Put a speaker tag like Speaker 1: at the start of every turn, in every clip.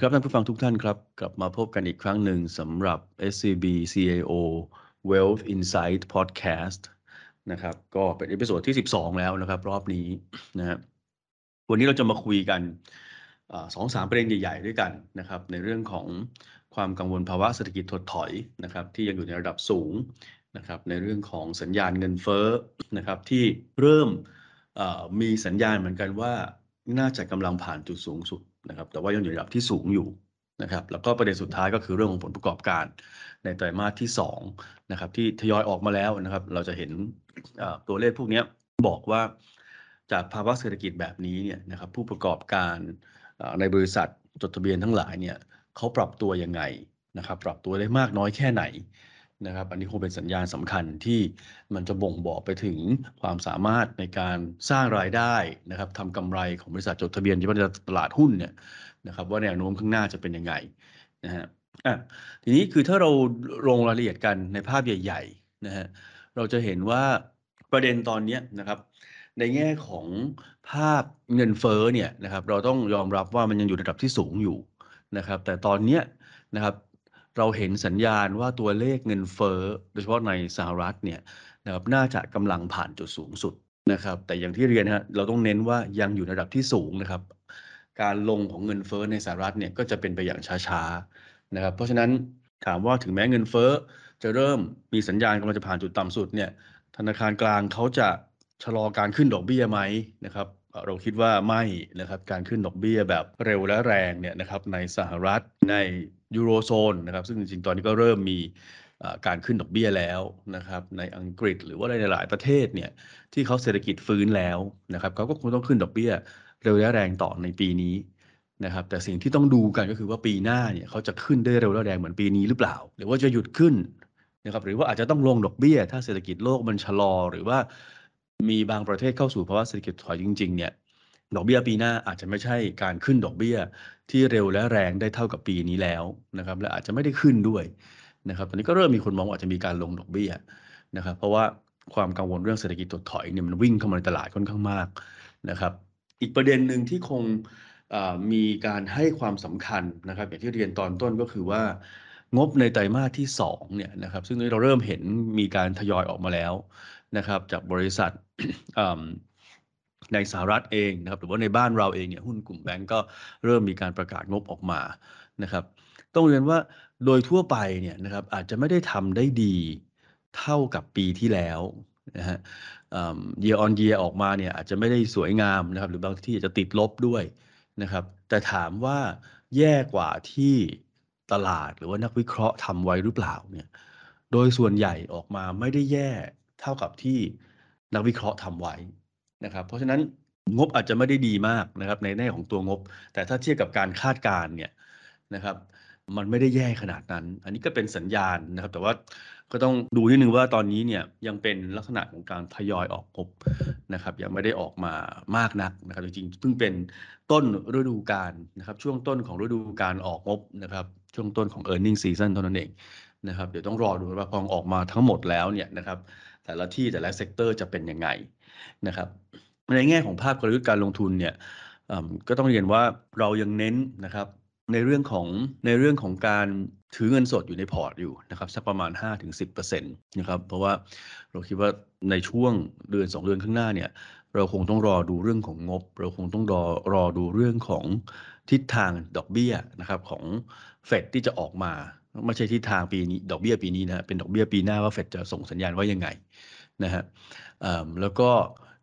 Speaker 1: ดีครับท่านผู้ฟังทุกท่านครับ กลับมาพบกันอีกครั้งหนึ่งสำหรับ SCB CIO Wealth Insight Podcast นะครับ ก็เป็น episode ที่ 12 แล้วนะครับ รอบนี้นะฮะวันนี้เราจะมาคุยกันสองสามประเด็นใหญ่ ๆ ด้วยกันนะครับ ในเรื่องของความกังวลภาวะเศรษฐกิจถดถอยนะครับ ที่ยังอยู่ในระดับสูงนะครับ ในเรื่องของสัญญาณเงินเฟ้อนะครับ ที่เริ่มมีสัญญาณเหมือนกันว่าน่าจะกำลังผ่านจุดสูงสุด นะครับแต่ว่ายังอยู่ในระดับที่สูงอยู่นะครับแล้วก็ประเด็นสุดท้ายก็คือเรื่องของผลประกอบการ ในไตรมาสที่2นะครับที่ทยอยออกมาแล้วนะครับ เราจะเห็นตัวเลขพวกนี้บอกว่าจากภาวะเศรษฐกิจแบบนี้เนี่ยนะครับผู้ประกอบการในบริษัทจดทะเบียนทั้งหลายเนี่ยเขาปรับตัวยังไงนะครับ ปรับตัวได้มากน้อยแค่ไหน นะครับ อันนี้คงเป็นสัญญาณสำคัญที่มันจะบ่งบอกไปถึงความสามารถในการสร้างรายได้นะครับทำกำไรของบริษัทจดทะเบียนที่เป็นตลาดหุ้นเนี่ยนะครับ ว่าแนวโน้มข้างหน้าจะเป็นยังไงนะฮะอะทีนี้คือถ้าเราลงรายละเอียดกันในภาพใหญ่ๆนะฮะเราจะเห็นว่าประเด็นตอนนี้นะครับ ในแง่ของภาพเงินเฟ้อเนี่ยนะครับ เราต้องยอมรับว่ามันยังอยู่ในระดับที่สูงอยู่นะครับ แต่ตอนนี้นะครับ เราเห็นสัญญาณว่าตัวเลขเงินเฟ้อโดยเฉพาะในสหรัฐเนี่ยนะครับน่าจะกำลังผ่านจุดสูงสุดนะครับ แต่อย่างที่เรียนฮะเราต้องเน้นว่ายังอยู่ในระดับที่สูงนะครับ การลงของเงินเฟ้อในสหรัฐเนี่ยก็จะเป็นไปอย่างช้าๆนะครับ เพราะฉะนั้นถามว่าถึงแม้เงินเฟ้อจะเริ่มมีสัญญาณกำลังจะผ่านจุดต่ำสุดเนี่ยธนาคารกลางเขาจะชะลอการขึ้นดอกเบี้ยไหมนะครับเราคิดว่าไม่นะครับการขึ้นดอกเบี้ยแบบเร็วและแรงเนี่ยนะครับในสหรัฐใน ยูโรโซนนะครับซึ่งจริงๆ ตอนนี้ก็เริ่มมีการขึ้นดอกเบี้ยแล้วนะครับในอังกฤษหรือว่าในหลายประเทศเนี่ยที่เขาเศรษฐกิจฟื้นแล้วนะครับเขาก็คงต้องขึ้นดอกเบี้ยเร็วและแรงต่อในปีนี้นะครับแต่สิ่งที่ต้องดูกันก็คือว่าปีหน้าเนี่ยเขาจะขึ้นได้เร็วและแรงเหมือนปีนี้หรือเปล่า หรือว่าจะหยุดขึ้นนะครับหรือว่าอาจจะต้องลงดอกเบี้ย ถ้าเศรษฐกิจโลกมันชะลอ หรือว่ามีบางประเทศเข้าสู่ภาวะเศรษฐกิจถอยจริงๆเนี่ยดอกเบี้ยปีหน้าอาจจะไม่ใช่การขึ้นดอกเบี้ย ที่เร็วและแรงได้เท่ากับปีนี้แล้วนะครับ และอาจจะไม่ได้ขึ้นด้วยนะครับ ตอนนี้ก็เริ่มมีคนมองว่าอาจจะมีการลงดอกเบี้ยนะครับ เพราะว่าความกังวลเรื่องเศรษฐกิจถดถอยเนี่ยมันวิ่งเข้ามาในตลาดค่อนข้างมากนะครับ อีกประเด็นหนึ่งที่คงมีการให้ความสำคัญนะครับ อย่างที่เรียนตอนต้นก็คือว่างบในไตรมาสที่2เนี่ยนะครับซึ่งเราเริ่มเห็นมีการทยอยออกมาแล้วนะครับ จากบริษัท ในสหรัฐเองนะครับหรือว่าในบ้านเราเองเนี่ยหุ้นกลุ่มแบงก์ก็เริ่มมีการประกาศงบออกมานะครับ ต้องเรียนว่าโดยทั่วไปเนี่ยนะครับอาจจะไม่ได้ทำได้ดีเท่ากับปีที่แล้วนะฮะ year on year ออกมาเนี่ยอาจจะไม่ได้สวยงามนะครับหรือบางที่อาจจะติดลบด้วยนะครับ แต่ถามว่าแย่กว่าที่ตลาดหรือว่านักวิเคราะห์ทำไว้หรือเปล่าเนี่ยโดยส่วนใหญ่ออกมาไม่ได้แย่เท่ากับที่นักวิเคราะห์ทำไว้ นะครับ เพราะฉะนั้นงบอาจจะไม่ได้ดีมากนะครับ ในแง่ของตัวงบ แต่ถ้าเทียบกับการคาดการณ์เนี่ยนะครับ มันไม่ได้แย่ขนาดนั้น อันนี้ก็เป็นสัญญาณนะครับ แต่ว่าก็ต้องดูนิดนึงว่าตอนนี้เนี่ยยังเป็นลักษณะของการทยอยออกงบนะครับ ยังไม่ได้ออกมามากนักนะครับ จริงๆเพิ่งเป็นต้นฤดูกาลนะครับ ช่วงต้นของฤดูกาลออกงบนะครับ ช่วงต้นของ e a r n i n g season เท่านั้นเองนะครับ เดี๋ยวต้องรอดูว่าพอออกมาทั้งหมดแล้วเนี่ยนะครับ แต่ละที่แต่ละ sector จะเป็นยังไงนะครับในแง่ของภาพกลยุทธ์การลงทุนเนี่ยก็ต้องเรียนว่าเรายังเน้นนะครับในเรื่องของในเรื่องของการถือเงินสดอยู่ในพอร์ตอยู่นะครับสักประมาณ 5-10%นะครับเพราะว่าเราคิดว่าในช่วงเดือน 2 เดือนข้างหน้าเนี่ยเราคงต้องรอดูเรื่องของงบ เราคงต้องรอรอดูเรื่องของทิศทางดอกเบี้ยนะครับของเฟดที่จะออกมา ไม่ใช่ทิศทางปีนี้ดอกเบี้ยปีนี้นะเป็นดอกเบี้ยปีหน้าว่าเฟดจะส่งสัญญาณว่ายังไงนะฮะแล้วก็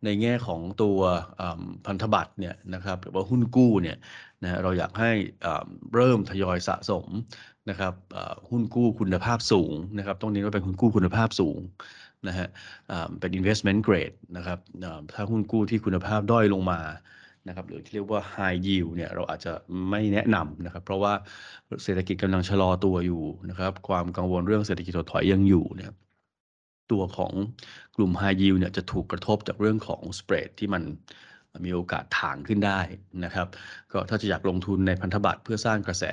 Speaker 1: ในแง่ของตัวพันธบัตรเนี่ยนะครับหรือว่าหุ้นกู้เนี่ยนะเราอยากให้เริ่มทยอยสะสมนะครับหุ้นกู้คุณภาพสูงนะครับต้องเนี้ว่าเป็นหุ้นกู้คุณภาพสูงนะฮะเป็น investment grade นะครับถ้าหุ้นกู้ที่คุณภาพด้อยลงมา นะครับหรือที่เรียกว่า high yield เนี่ยเราอาจจะไม่แนะนำนะครับ เพราะว่าเศรษฐกิจกำลังชะลอตัวอยู่นะครับ ความกังวลเรื่องเศรษฐกิจถดถอยยังอยู่เนี่ยตัวของกลุ่ม High Yield เนี่ยจะถูกกระทบจากเรื่องของ spread ที่มันมีโอกาสถ่างขึ้นได้นะครับ ก็ถ้าจะอยากลงทุนในพันธบัตรเพื่อสร้างกระแส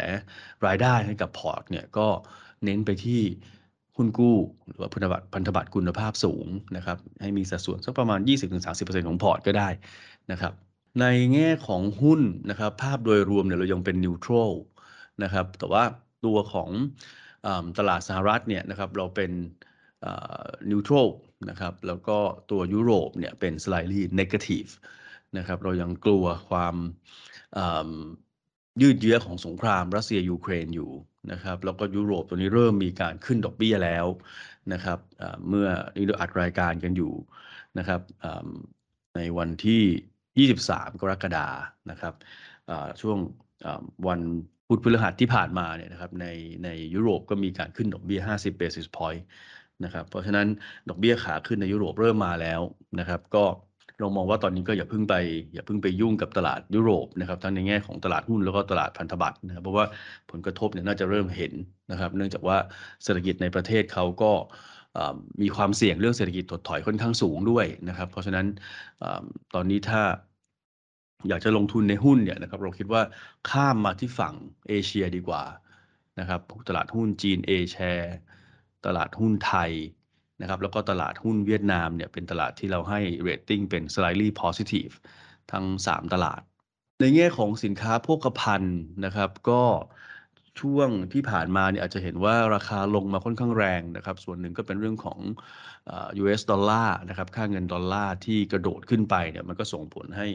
Speaker 1: รายได้ให้กับพอร์ตเนี่ยก็เน้นไปที่หุ้นกู้หรือว่าพันธบัตรพันธบัตรคุณภาพสูงนะครับให้มีสัดส่วนสักประมาณ 20-30%ของพอร์ตก็ได้นะครับ ในแง่ของหุ้นนะครับ ภาพโดยรวมเนี่ยเรายังเป็นนิวทรัลนะครับ แต่ว่าตัวของตลาดสหรัฐเนี่ยนะครับเราเป็นนิวทรัลนะครับ แล้วก็ตัวยุโรปเนี่ยเป็น slightly negative นะครับ เรายังกลัวความยืดเยื้อของสงครามรัสเซียยูเครนอยู่นะครับ แล้วก็ยุโรปตัวนี้เริ่มมีการขึ้นดอกเบี้ยแล้วนะครับเมื่อนี้เราอัดรายการกันอยู่นะครับในวันที่ 23 กรกฎานะครับช่วงวันพุธพฤหัสที่ผ่านมาเนี่ยนะครับในในยุโรปก็มีการขึ้นดอกเบี้ย 50 basis point นะครับเพราะฉะนั้นดอกเบี้ยขาขึ้นในยุโรปเริ่มมาแล้วนะครับ ก็เรามองว่าตอนนี้ก็อย่าเพิ่งไปอย่าเพิ่งไปยุ่งกับตลาดยุโรปนะครับทั้งในแง่ของตลาดหุ้นแล้วก็ตลาดพันธบัตรนะครับเพราะว่าผลกระทบเนี่ยน่าจะเริ่มเห็นนะครับ เนื่องจากว่าเศรษฐกิจในประเทศเขาก็ มีความเสี่ยงเรื่องเศรษฐกิจถดถอยค่อนข้างสูงด้วยนะครับ เพราะฉะนั้นตอนนี้ถ้าอยากจะลงทุนในหุ้นเนี่ยนะครับเราคิดว่าข้ามมาที่ฝั่งเอเชียดีกว่านะครับตลาดหุ้นจีน A share ตลาดหุ้นไทยนะครับแล้วก็ตลาดหุ้นเวียดนามเนี่ยเป็นตลาดที่เราให้เรตติ้งเป็น slightly positive ทั้ง 3 ตลาด ในแง่ของสินค้าโภคภัณฑ์นะครับก็ ช่วงที่ผ่านมาเนี่ยอาจจะเห็นว่าราคาลงมาค่อนข้างแรงนะครับ ส่วนหนึ่งก็เป็นเรื่องของ US dollar นะครับ ค่าเงินดอลลาร์ที่กระโดดขึ้นไปเนี่ยมันก็ส่งผลให้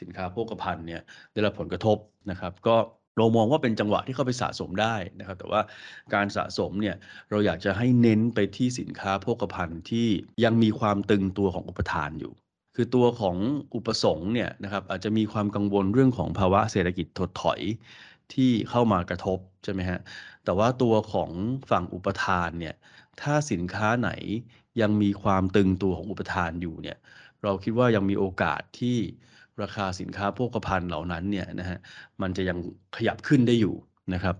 Speaker 1: สินค้าโภคภัณฑ์เนี่ยได้รับผลกระทบนะครับ ก็เรามองว่าเป็นจังหวะที่เข้าไปสะสมได้นะครับ แต่ว่าการสะสมเนี่ยเราอยากจะให้เน้นไปที่สินค้าโภคภัณฑ์ที่ยังมีความตึงตัวของอุปทานอยู่คือตัวของอุปสงค์เนี่ยนะครับอาจจะมีความกังวลเรื่องของภาวะเศรษฐกิจถดถอยที่เข้ามากระทบ ใช่ไหมฮะ แต่ว่าตัวของฝั่งอุปทานเนี่ย ถ้าสินค้าไหนยังมีความตึงตัวของอุปทานอยู่เนี่ย เราคิดว่ายังมีโอกาสที่ราคาสินค้าโภคภัณฑ์เหล่านั้นเนี่ยนะฮะ มันจะยังขยับขึ้นได้อยู่นะครับ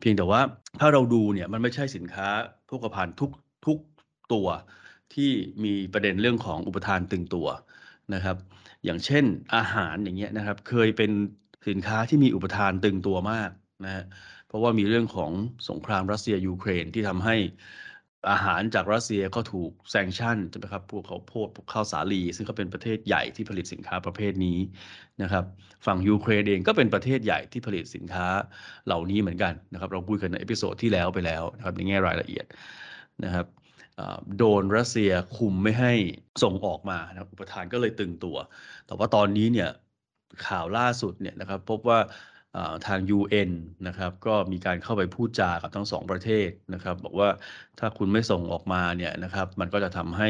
Speaker 1: เพียงแต่ว่าถ้าเราดูเนี่ยมันไม่ใช่สินค้าโภคภัณฑ์ทุกทุกตัวที่มีประเด็นเรื่องของอุปทานตึงตัวนะครับ อย่างเช่นอาหารอย่างเงี้ยนะครับ เคยเป็นสินค้าที่มีอุปทานตึงตัวมากนะฮะ เพราะว่ามีเรื่องของสงครามรัสเซียยูเครนที่ทำให้อาหารจากรัสเซียก็ถูกแซงชั่นใช่ไหมครับพวกเขาโพดพวกข้าวสาลี ซึ่งเขาเป็นประเทศใหญ่ที่ผลิตสินค้าประเภทนี้นะครับ ฝั่งยูเครนเองก็เป็นประเทศใหญ่ที่ผลิตสินค้าเหล่านี้เหมือนกันนะครับ เราพูดกันใน episode ที่แล้วไปแล้วนะครับในแง่รายละเอียดนะครับโดนรัสเซียคุมไม่ให้ส่งออกมานะครับอุปทานก็เลยตึงตัว แต่ว่าตอนนี้เนี่ยข่าวล่าสุดเนี่ยนะครับพบว่า ทาง UN นะครับก็มีการเข้าไปพูดจากับทั้งสองประเทศนะครับบอกว่าถ้าคุณไม่ส่งออกมาเนี่ยนะครับมันก็จะทำให้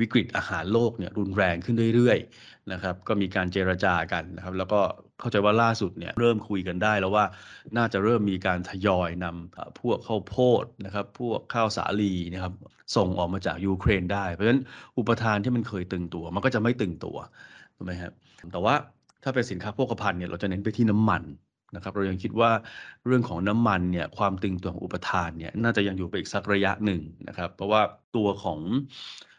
Speaker 1: วิกฤตอาหารโลกเนี่ยรุนแรงขึ้นเรื่อยๆนะครับก็มีการเจรจากันนะครับแล้วก็เข้าใจว่าล่าสุดเนี่ยเริ่มคุยกันได้แล้วว่าน่าจะเริ่มมีการทยอยนำพวกข้าวโพดนะครับพวกข้าวสาลีนะครับส่งออกมาจากยูเครนได้ เพราะฉะนั้นอุปทานที่มันเคยตึงตัว มันก็จะไม่ตึงตัวถูกไหมครับแต่ว่าถ้าเป็นสินค้าโภคภัณฑ์เนี่ยเราจะเน้นไปที่น้ำมัน นะครับเรายังคิดว่าเรื่องของน้ำมันเนี่ยความตึงตัวของอุปทานเนี่ยน่าจะยังอยู่ไปอีกสักระยะหนึ่งนะครับ เพราะว่าตัวของ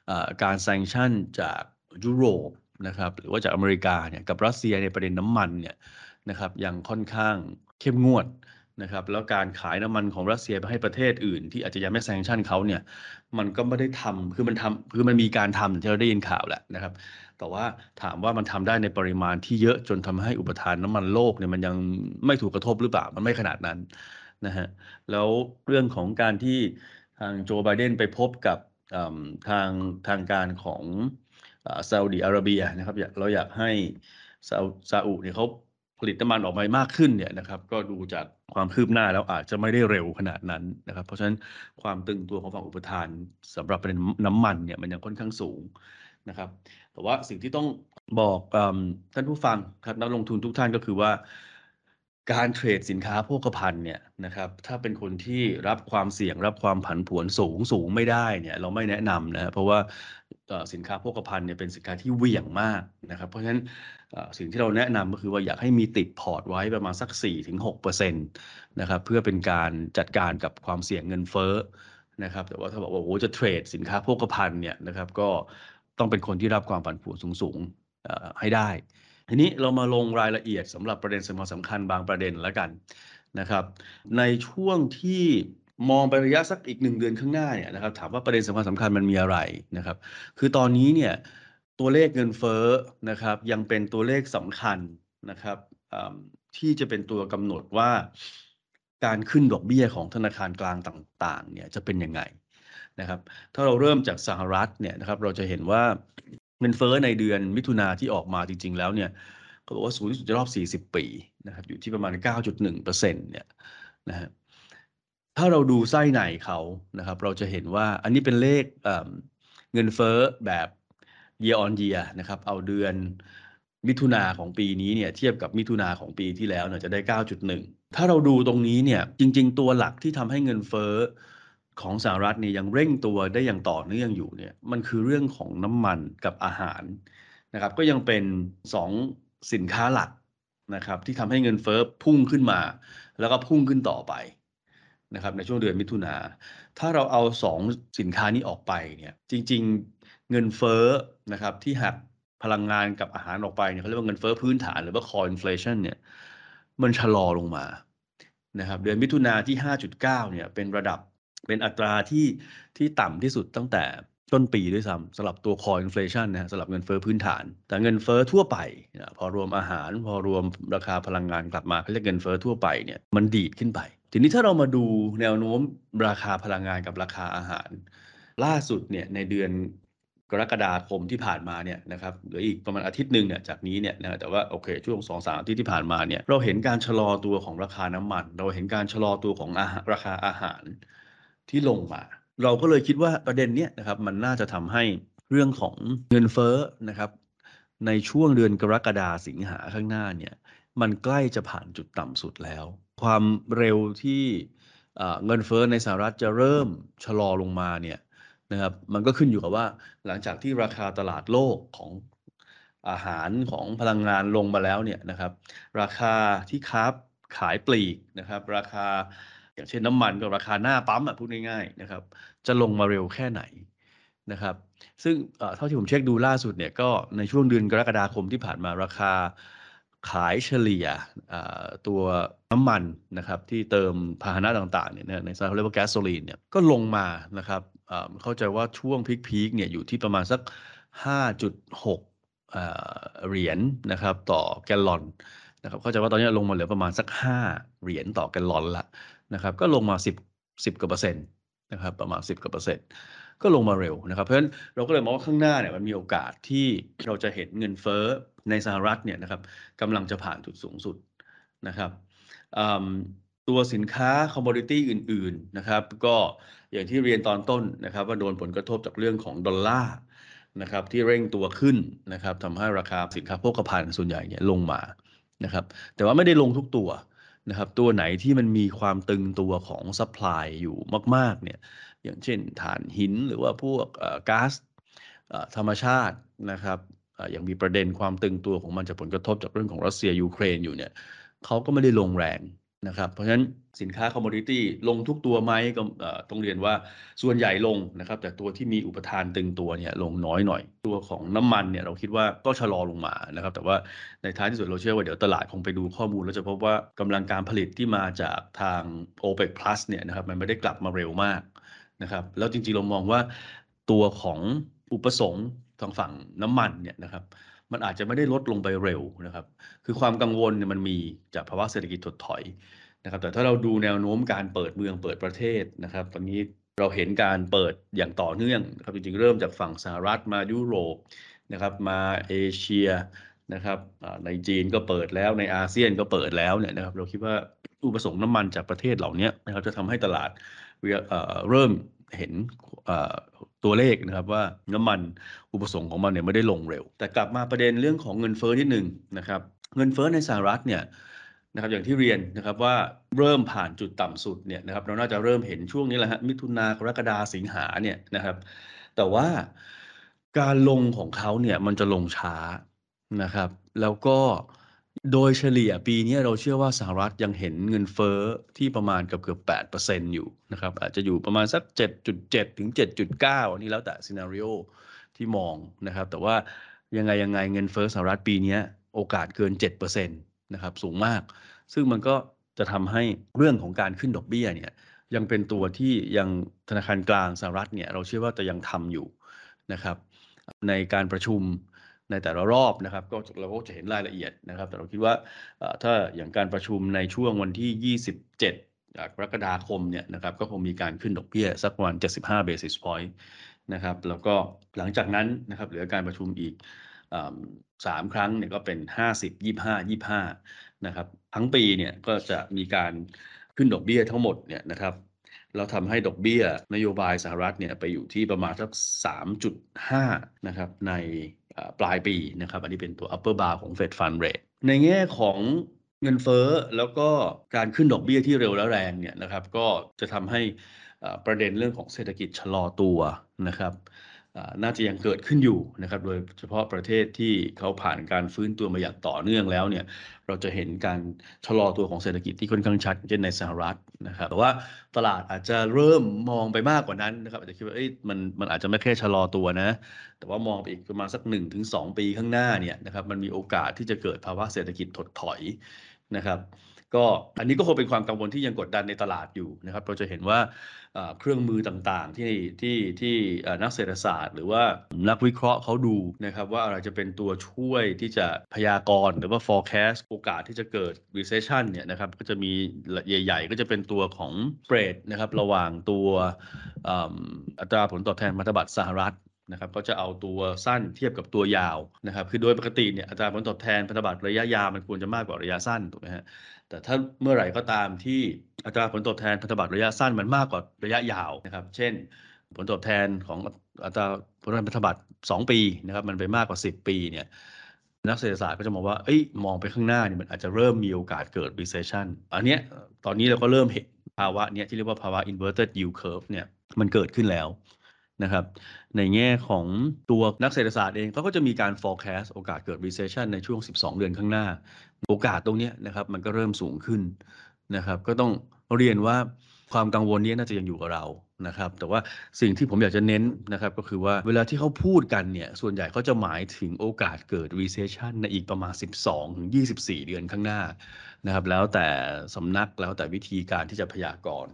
Speaker 1: อการแซงชั่นจากยุโรปนะครับหรือว่าจากอเมริกาเนี่ยกับรัสเซียในประเด็นน้ำมันเนี่ยนะครับยังค่อนข้างเข้มงวดนะครับแล้วการขายน้ำมันของรัสเซียไปให้ประเทศอื่น ที่อาจจะยังไม่แซงชั่นเขาเนี่ยมันก็ไม่ได้ทำคือมันทำคือมันมีการทำที่เราได้ยินข่าวแหละนะครับ แต่ว่าถามว่ามันทำได้ในปริมาณที่เยอะจนทำให้อุปทานน้ำมันโลกเนี่ยมันยังไม่ถูกกระทบหรือเปล่า มันไม่ขนาดนั้นนะฮะแล้วเรื่องของการที่ทางโจไบเดนไปพบกับทางทางการของซาอุดีอาระเบียนะครับเราอยากให้ซาอุเนี่ยเขาผลิตน้ำมันออกมามากขึ้นเนี่ยนะครับก็ดูจากความคืบหน้าแล้วอาจจะไม่ได้เร็วขนาดนั้นนะครับ เพราะฉะนั้นความตึงตัวของฝั่งอุปทานสำหรับประเด็นน้ำมันเนี่ยมันยังค่อนข้างสูง นะครับ แต่ว่าสิ่งที่ต้องบอกท่านผู้ฟังครับนักลงทุนทุกท่านก็คือว่า การเทรดสินค้าโภคภัณฑ์เนี่ยนะครับ ถ้าเป็นคนที่รับความเสี่ยงรับความผันผวนสูงสูงไม่ได้เนี่ย เราไม่แนะนำนะเพราะว่าสินค้าโภคภัณฑ์เนี่ยเป็นสินค้าที่เหวี่ยงมากนะครับ เพราะฉะนั้นสิ่งที่เราแนะนำก็คือว่าอยากให้มีติดพอร์ตไว้ประมาณสัก 4-6%นะครับเพื่อเป็นการจัดการกับความเสี่ยงเงินเฟ้อนะครับแต่ว่าถ้าบอกว่าโอ้จะเทรดสินค้าโภคภัณฑ์เนี่ยนะครับก็ ต้องเป็นคนที่รับความผันผวนสูงๆให้ได้ ทีนี้เรามาลงรายละเอียดสำหรับประเด็นสำคัญสำคัญบางประเด็นแล้วกันนะครับ ในช่วงที่มองไประยะสักอีกหนึ่งเดือนข้างหน้าเนี่ยนะครับถามว่าประเด็นสำคัญสำคัญมันมีอะไรนะครับ คือตอนนี้เนี่ยตัวเลขเงินเฟ้อนะครับ ยังเป็นตัวเลขสำคัญนะครับที่จะเป็นตัวกำหนดว่าการขึ้นดอกเบี้ยของธนาคารกลางต่างๆเนี่ยจะเป็นยังไง นะครับ ถ้าเราเริ่มจากสหรัฐเนี่ยนะครับ เราจะเห็นว่าเงินเฟ้อในเดือนมิถุนาที่ออกมาจริง ๆ แล้วเนี่ยเขาบอกว่าสูงที่สุดในรอบ 40 ปีนะครับ อยู่ที่ประมาณ 9.1%เนี่ยนะฮะถ้าเราดูไส้ในเขานะครับ เราจะเห็นว่าอันนี้เป็นเลขเงินเฟ้อแบบ year on year นะครับ เอาเดือนมิถุนาของปีนี้เนี่ยเทียบกับมิถุนาของปีที่แล้วเนี่ยจะได้ 9.1 ถ้าเราดูตรงนี้เนี่ยจริง ๆ ตัวหลักที่ทำให้เงินเฟ้อ ของสหรัฐเนี่ยยังเร่งตัวได้อย่างต่อเนื่องอยู่เนี่ยมันคือเรื่องของน้ำมันกับอาหารนะครับก็ยังเป็น 2 สินค้าหลักนะครับที่ทำให้เงินเฟ้อพุ่งขึ้นมา แล้วก็พุ่งขึ้นต่อไปนะครับในช่วงเดือนมิถุนาถ้าเราเอา 2 สินค้านี้ออกไปเนี่ยจริงๆเงินเฟ้อนะครับที่หักพลังงานกับอาหารออกไปเนี่ยเขาเรียกว่าเงินเฟ้อพื้นฐานหรือว่า core inflation เนี่ยมันชะลอลงมานะครับเดือนมิถุนาที่ 5.9เนี่ยเป็นระดับ เป็นอัตราที่ที่ต่ำที่สุดตั้งแต่ต้นปีด้วยซ้ำสำหรับตัว core inflation นะสำหรับเงินเฟ้อพื้นฐาน แต่เงินเฟ้อทั่วไปพอรวมอาหาร พอรวมราคาพลังงานกลับมาเขาเรียกเงินเฟ้อทั่วไปเนี่ยมันดีดขึ้นไป ทีนี้ถ้าเรามาดูแนวโน้มราคาพลังงานกับราคาอาหาร ล่าสุดเนี่ยในเดือนกรกฎาคมที่ผ่านมาเนี่ยนะครับหลืออีกประมาณอาทิตย์หนึ่งเนี่ยจากนี้เนี่ยนะแต่ว่าโอเคช่วงสองสามอาทิตย์ที่ผ่านมาเนี่ยเราเห็นการชะลอตัวของราคาน้ำมัน เราเห็นการชะลอตัวของอาราคาอาหาร ที่ลงมา เราก็เลยคิดว่าประเด็นเนี้ยนะครับมันน่าจะทำให้เรื่องของเงินเฟ้อนะครับ ในช่วงเดือนกรกฎาสิงหาข้างหน้าเนี่ยมันใกล้จะผ่านจุดต่ำสุดแล้ว ความเร็วที่เงินเฟ้อในสหรัฐจะเริ่มชะลอลงมาเนี่ยนะครับมันก็ขึ้นอยู่กับว่าหลังจากที่ราคาตลาดโลกของอาหารของพลังงานลงมาแล้วเนี่ยนะครับ ราคาที่ค้าขายปลีกนะครับ ราคา อย่างเช่นน้ำมันกับราคาหน้าปั๊มอะพูดง่ายๆนะครับ จะลงมาเร็วแค่ไหนนะครับ ซึ่งเท่าที่ผมเช็คดูล่าสุดเนี่ยก็ในช่วงเดือนกรกฎาคมที่ผ่านมาราคาขายเฉลี่ยตัวน้ำมันนะครับที่เติมพาหนะต่างๆเนี่ยในสหรัฐเรียกว่าแก๊สโซลีนเนี่ยก็ลงมานะครับเข้าใจว่าช่วงพีคๆเนี่ยอยู่ที่ประมาณสัก 5.6เหรียญนะครับต่อแกลลอนนะครับเข้าใจว่าตอนนี้ลงมาเหลือประมาณสัก 5 เหรียญต่อแกลลอนละ นะครับก็ลงมา 10 10กว่าเปอร์เซ็นต์นะครับประมาณ 10กว่าเปอร์เซ็นต์ก็ลงมาเร็วนะครับเพราะฉะนั้นเราก็เลยมองว่าข้างหน้าเนี่ยมันมีโอกาสที่เราจะเห็นเงินเฟ้อในสหรัฐเนี่ยนะครับกำลังจะผ่านจุดสูงสุดนะครับตัวสินค้าคอมมอดิตี้อื่นๆนะครับก็อย่างที่เรียนตอนต้นนะครับว่าโดนผลกระทบจากเรื่องของดอลลาร์นะครับที่เร่งตัวขึ้นนะครับทำให้ราคาสินค้าโภคภัณฑ์ส่วนใหญ่เนี่ยลงมานะครับแต่ว่าไม่ได้ลงทุกตัว นะครับตัวไหนที่มันมีความตึงตัวของ supply อยู่มากๆเนี่ยอย่างเช่นถ่านหินหรือว่าพวกก๊าซธรรมชาตินะครับอย่างมีประเด็นความตึงตัวของมันจากผลกระทบจากเรื่องของรัสเซียยูเครนอยู่เนี่ยเขาก็ไม่ได้ลงแรง นะครับ เพราะฉะนั้นสินค้า commodity ลงทุกตัวไหมก็ต้องเรียนว่าส่วนใหญ่ลงนะครับ แต่ตัวที่มีอุปทานตึงตัวเนี่ยลงน้อยหน่อย ตัวของน้ำมันเนี่ยเราคิดว่าก็ชะลอลงมานะครับ แต่ว่าในท้ายที่สุดเราเชื่อว่าเดี๋ยวตลาดคงไปดูข้อมูล แล้วจะพบว่ากำลังการผลิตที่มาจากทาง OPEC Plus เนี่ยนะครับมันไม่ได้กลับมาเร็วมากนะครับแล้วจริงๆเรามองว่าตัวของอุปสงค์ทางฝั่งน้ำมันเนี่ยนะครับ มันอาจจะไม่ได้ลดลงไปเร็วนะครับ คือความกังวลเนี่ยมันมีจากภาวะเศรษฐกิจถดถอยนะครับ แต่ถ้าเราดูแนวโน้มการเปิดเมืองเปิดประเทศนะครับ ตอนนี้เราเห็นการเปิดอย่างต่อเนื่องนะครับจริงๆเริ่มจากฝั่งสหรัฐมายุโรปนะครับมาเอเชียนะครับในจีนก็เปิดแล้วในอาเซียนก็เปิดแล้วเนี่ยนะครับ เราคิดว่าอุปสงค์น้ำมันจากประเทศเหล่านี้นะครับจะทำให้ตลาดเริ่มเห็น ตัวเลขนะครับว่าน้ำมันอุปสงค์ของมันเนี่ยไม่ได้ลงเร็ว แต่กลับมาประเด็นเรื่องของเงินเฟ้อนิดหนึ่งนะครับเงินเฟ้อในสหรัฐเนี่ยนะครับอย่างที่เรียนนะครับว่าเริ่มผ่านจุดต่ำสุดเนี่ยนะครับเราน่าจะเริ่มเห็นช่วงนี้แหละฮะมิถุนากรกฎาสิงหาเนี่ยนะครับ แต่ว่าการลงของเขาเนี่ยมันจะลงช้านะครับ แล้วก็ โดยเฉลี่ยปีนี้เราเชื่อว่าสหรัฐยังเห็นเงินเฟ้อที่ประมาณเกือบเกือบ8%อยู่นะครับ อาจจะอยู่ประมาณสัก 7.7 ถึง 7.9 อันนี้แล้วแต่ซีนารีโอที่มองนะครับ แต่ว่ายังไงยังไงเงินเฟ้อสหรัฐปีนี้โอกาสเกิน 7%นะครับสูงมาก ซึ่งมันก็จะทำให้เรื่องของการขึ้นดอกเบี้ยเนี่ยยังเป็นตัวที่ยังธนาคารกลางสหรัฐเนี่ยเราเชื่อว่าจะยังทำอยู่นะครับ ในการประชุม ในแต่ละรอบนะครับ ก็เราก็จะเห็นรายละเอียดนะครับ แต่เราคิดว่าถ้าอย่างการประชุมในช่วงวันที่ 27กรกฎาคมเนี่ยนะครับก็คงมีการขึ้นดอกเบี้ยสักประมาณ75 basis point นะครับแล้วก็หลังจากนั้นนะครับเหลือการประชุมอีกสามครั้งเนี่ยก็เป็น 50 25 25นะครับทั้งปีเนี่ยก็จะมีการขึ้นดอกเบี้ยทั้งหมดเนี่ยนะครับเราทำให้ดอกเบี้ยนโยบายสหรัฐเนี่ยไปอยู่ที่ประมาณสัก3.5นะครับใน ปลายปีนะครับ อันนี้เป็นตัว upper bar ของ Fed Fund Rate ในแง่ของเงินเฟ้อแล้วก็การขึ้นดอกเบี้ยที่เร็วและแรงเนี่ยนะครับ ก็จะทำให้ประเด็นเรื่องของเศรษฐกิจชะลอตัวนะครับ น่าจะยังเกิดขึ้นอยู่นะครับ โดยเฉพาะประเทศที่เขาผ่านการฟื้นตัวมาอย่างต่อเนื่องแล้วเนี่ย เราจะเห็นการชะลอตัวของเศรษฐกิจที่ค่อนข้างชัด เช่นในสหรัฐนะครับ แต่ว่าตลาดอาจจะเริ่มมองไปมากกว่านั้นนะครับ อาจจะคิดว่าเอ้ยมันมันอาจจะไม่แค่ชะลอตัวนะ แต่ว่ามองไปอีกประมาณสัก1นถึงสปีข้างหน้าเนี่ยนะครับ มันมีโอกาสที่จะเกิดภาวะเศรษฐกิจถดถอยนะครับ ก็อันนี้ก็คงเป็นความกังวลที่ยังกดดันในตลาดอยู่นะครับเราจะเห็นว่าเครื่องมือต่างๆ ที่ที่ที่นักเศรษฐศาสตร์ หรือว่านักวิเคราะห์เขาดูนะครับว่าอะไรจะเป็นตัวช่วยที่จะพยากรณ์หรือว่า forecast โอกาสที่จะเกิด recession เนี่ยนะครับก็จะมีใหญ่ ๆ ก็จะเป็นตัวของ spread นะครับระหว่างตัวอัตราผลตอบแทนพันธบัตรสหรัฐนะครับก็จะเอาตัวสั้นเทียบกับตัวยาวนะครับคือโดยปกติเนี่ยอัตราผลตอบแทนพันธบัตรระยะยาวมันควรจะมากกว่าระยะสั้นถูกไหมฮะแต่ถ้าเมื่อไหร่ก็ตามที่อัตราผลตอบแทนพันธบัตรระยะสั้นมันมากกว่าระยะยาวนะครับ เช่น ผลตอบแทนของอัตราผลตอบแทนพันธบัตร2 ปีนะครับมันไปมากกว่า 10 ปีเนี่ยนักเศรษฐศาสตร์ก็จะมองว่าเอ้ยมองไปข้างหน้าเนี่ยมันอาจจะเริ่มมีโอกาสเกิด recession อันเนี้ยตอนนี้เราก็เริ่มเห็นภาวะเนี้ยที่เรียกว่าภาวะ inverted yield curve เนี่ยมันเกิดขึ้นแล้ว นะครับในแง่ของตัวนักเศรษฐศาสตร์เองเขาก็จะมีการ forecast โอกาสเกิด recession ในช่วง 12 เดือนข้างหน้า โอกาสตรงนี้นะครับมันก็เริ่มสูงขึ้นนะครับก็ต้องเรียนว่าความกังวลนี้น่าจะยังอยู่กับเรานะครับแต่ว่าสิ่งที่ผมอยากจะเน้นนะครับก็คือว่าเวลาที่เขาพูดกันเนี่ยส่วนใหญ่เขาจะหมายถึงโอกาสเกิด recession ในอีกประมาณ 12 ถึง 24 เดือนข้างหน้านะครับแล้วแต่สำนักแล้วแต่วิธีการที่จะพยากรณ์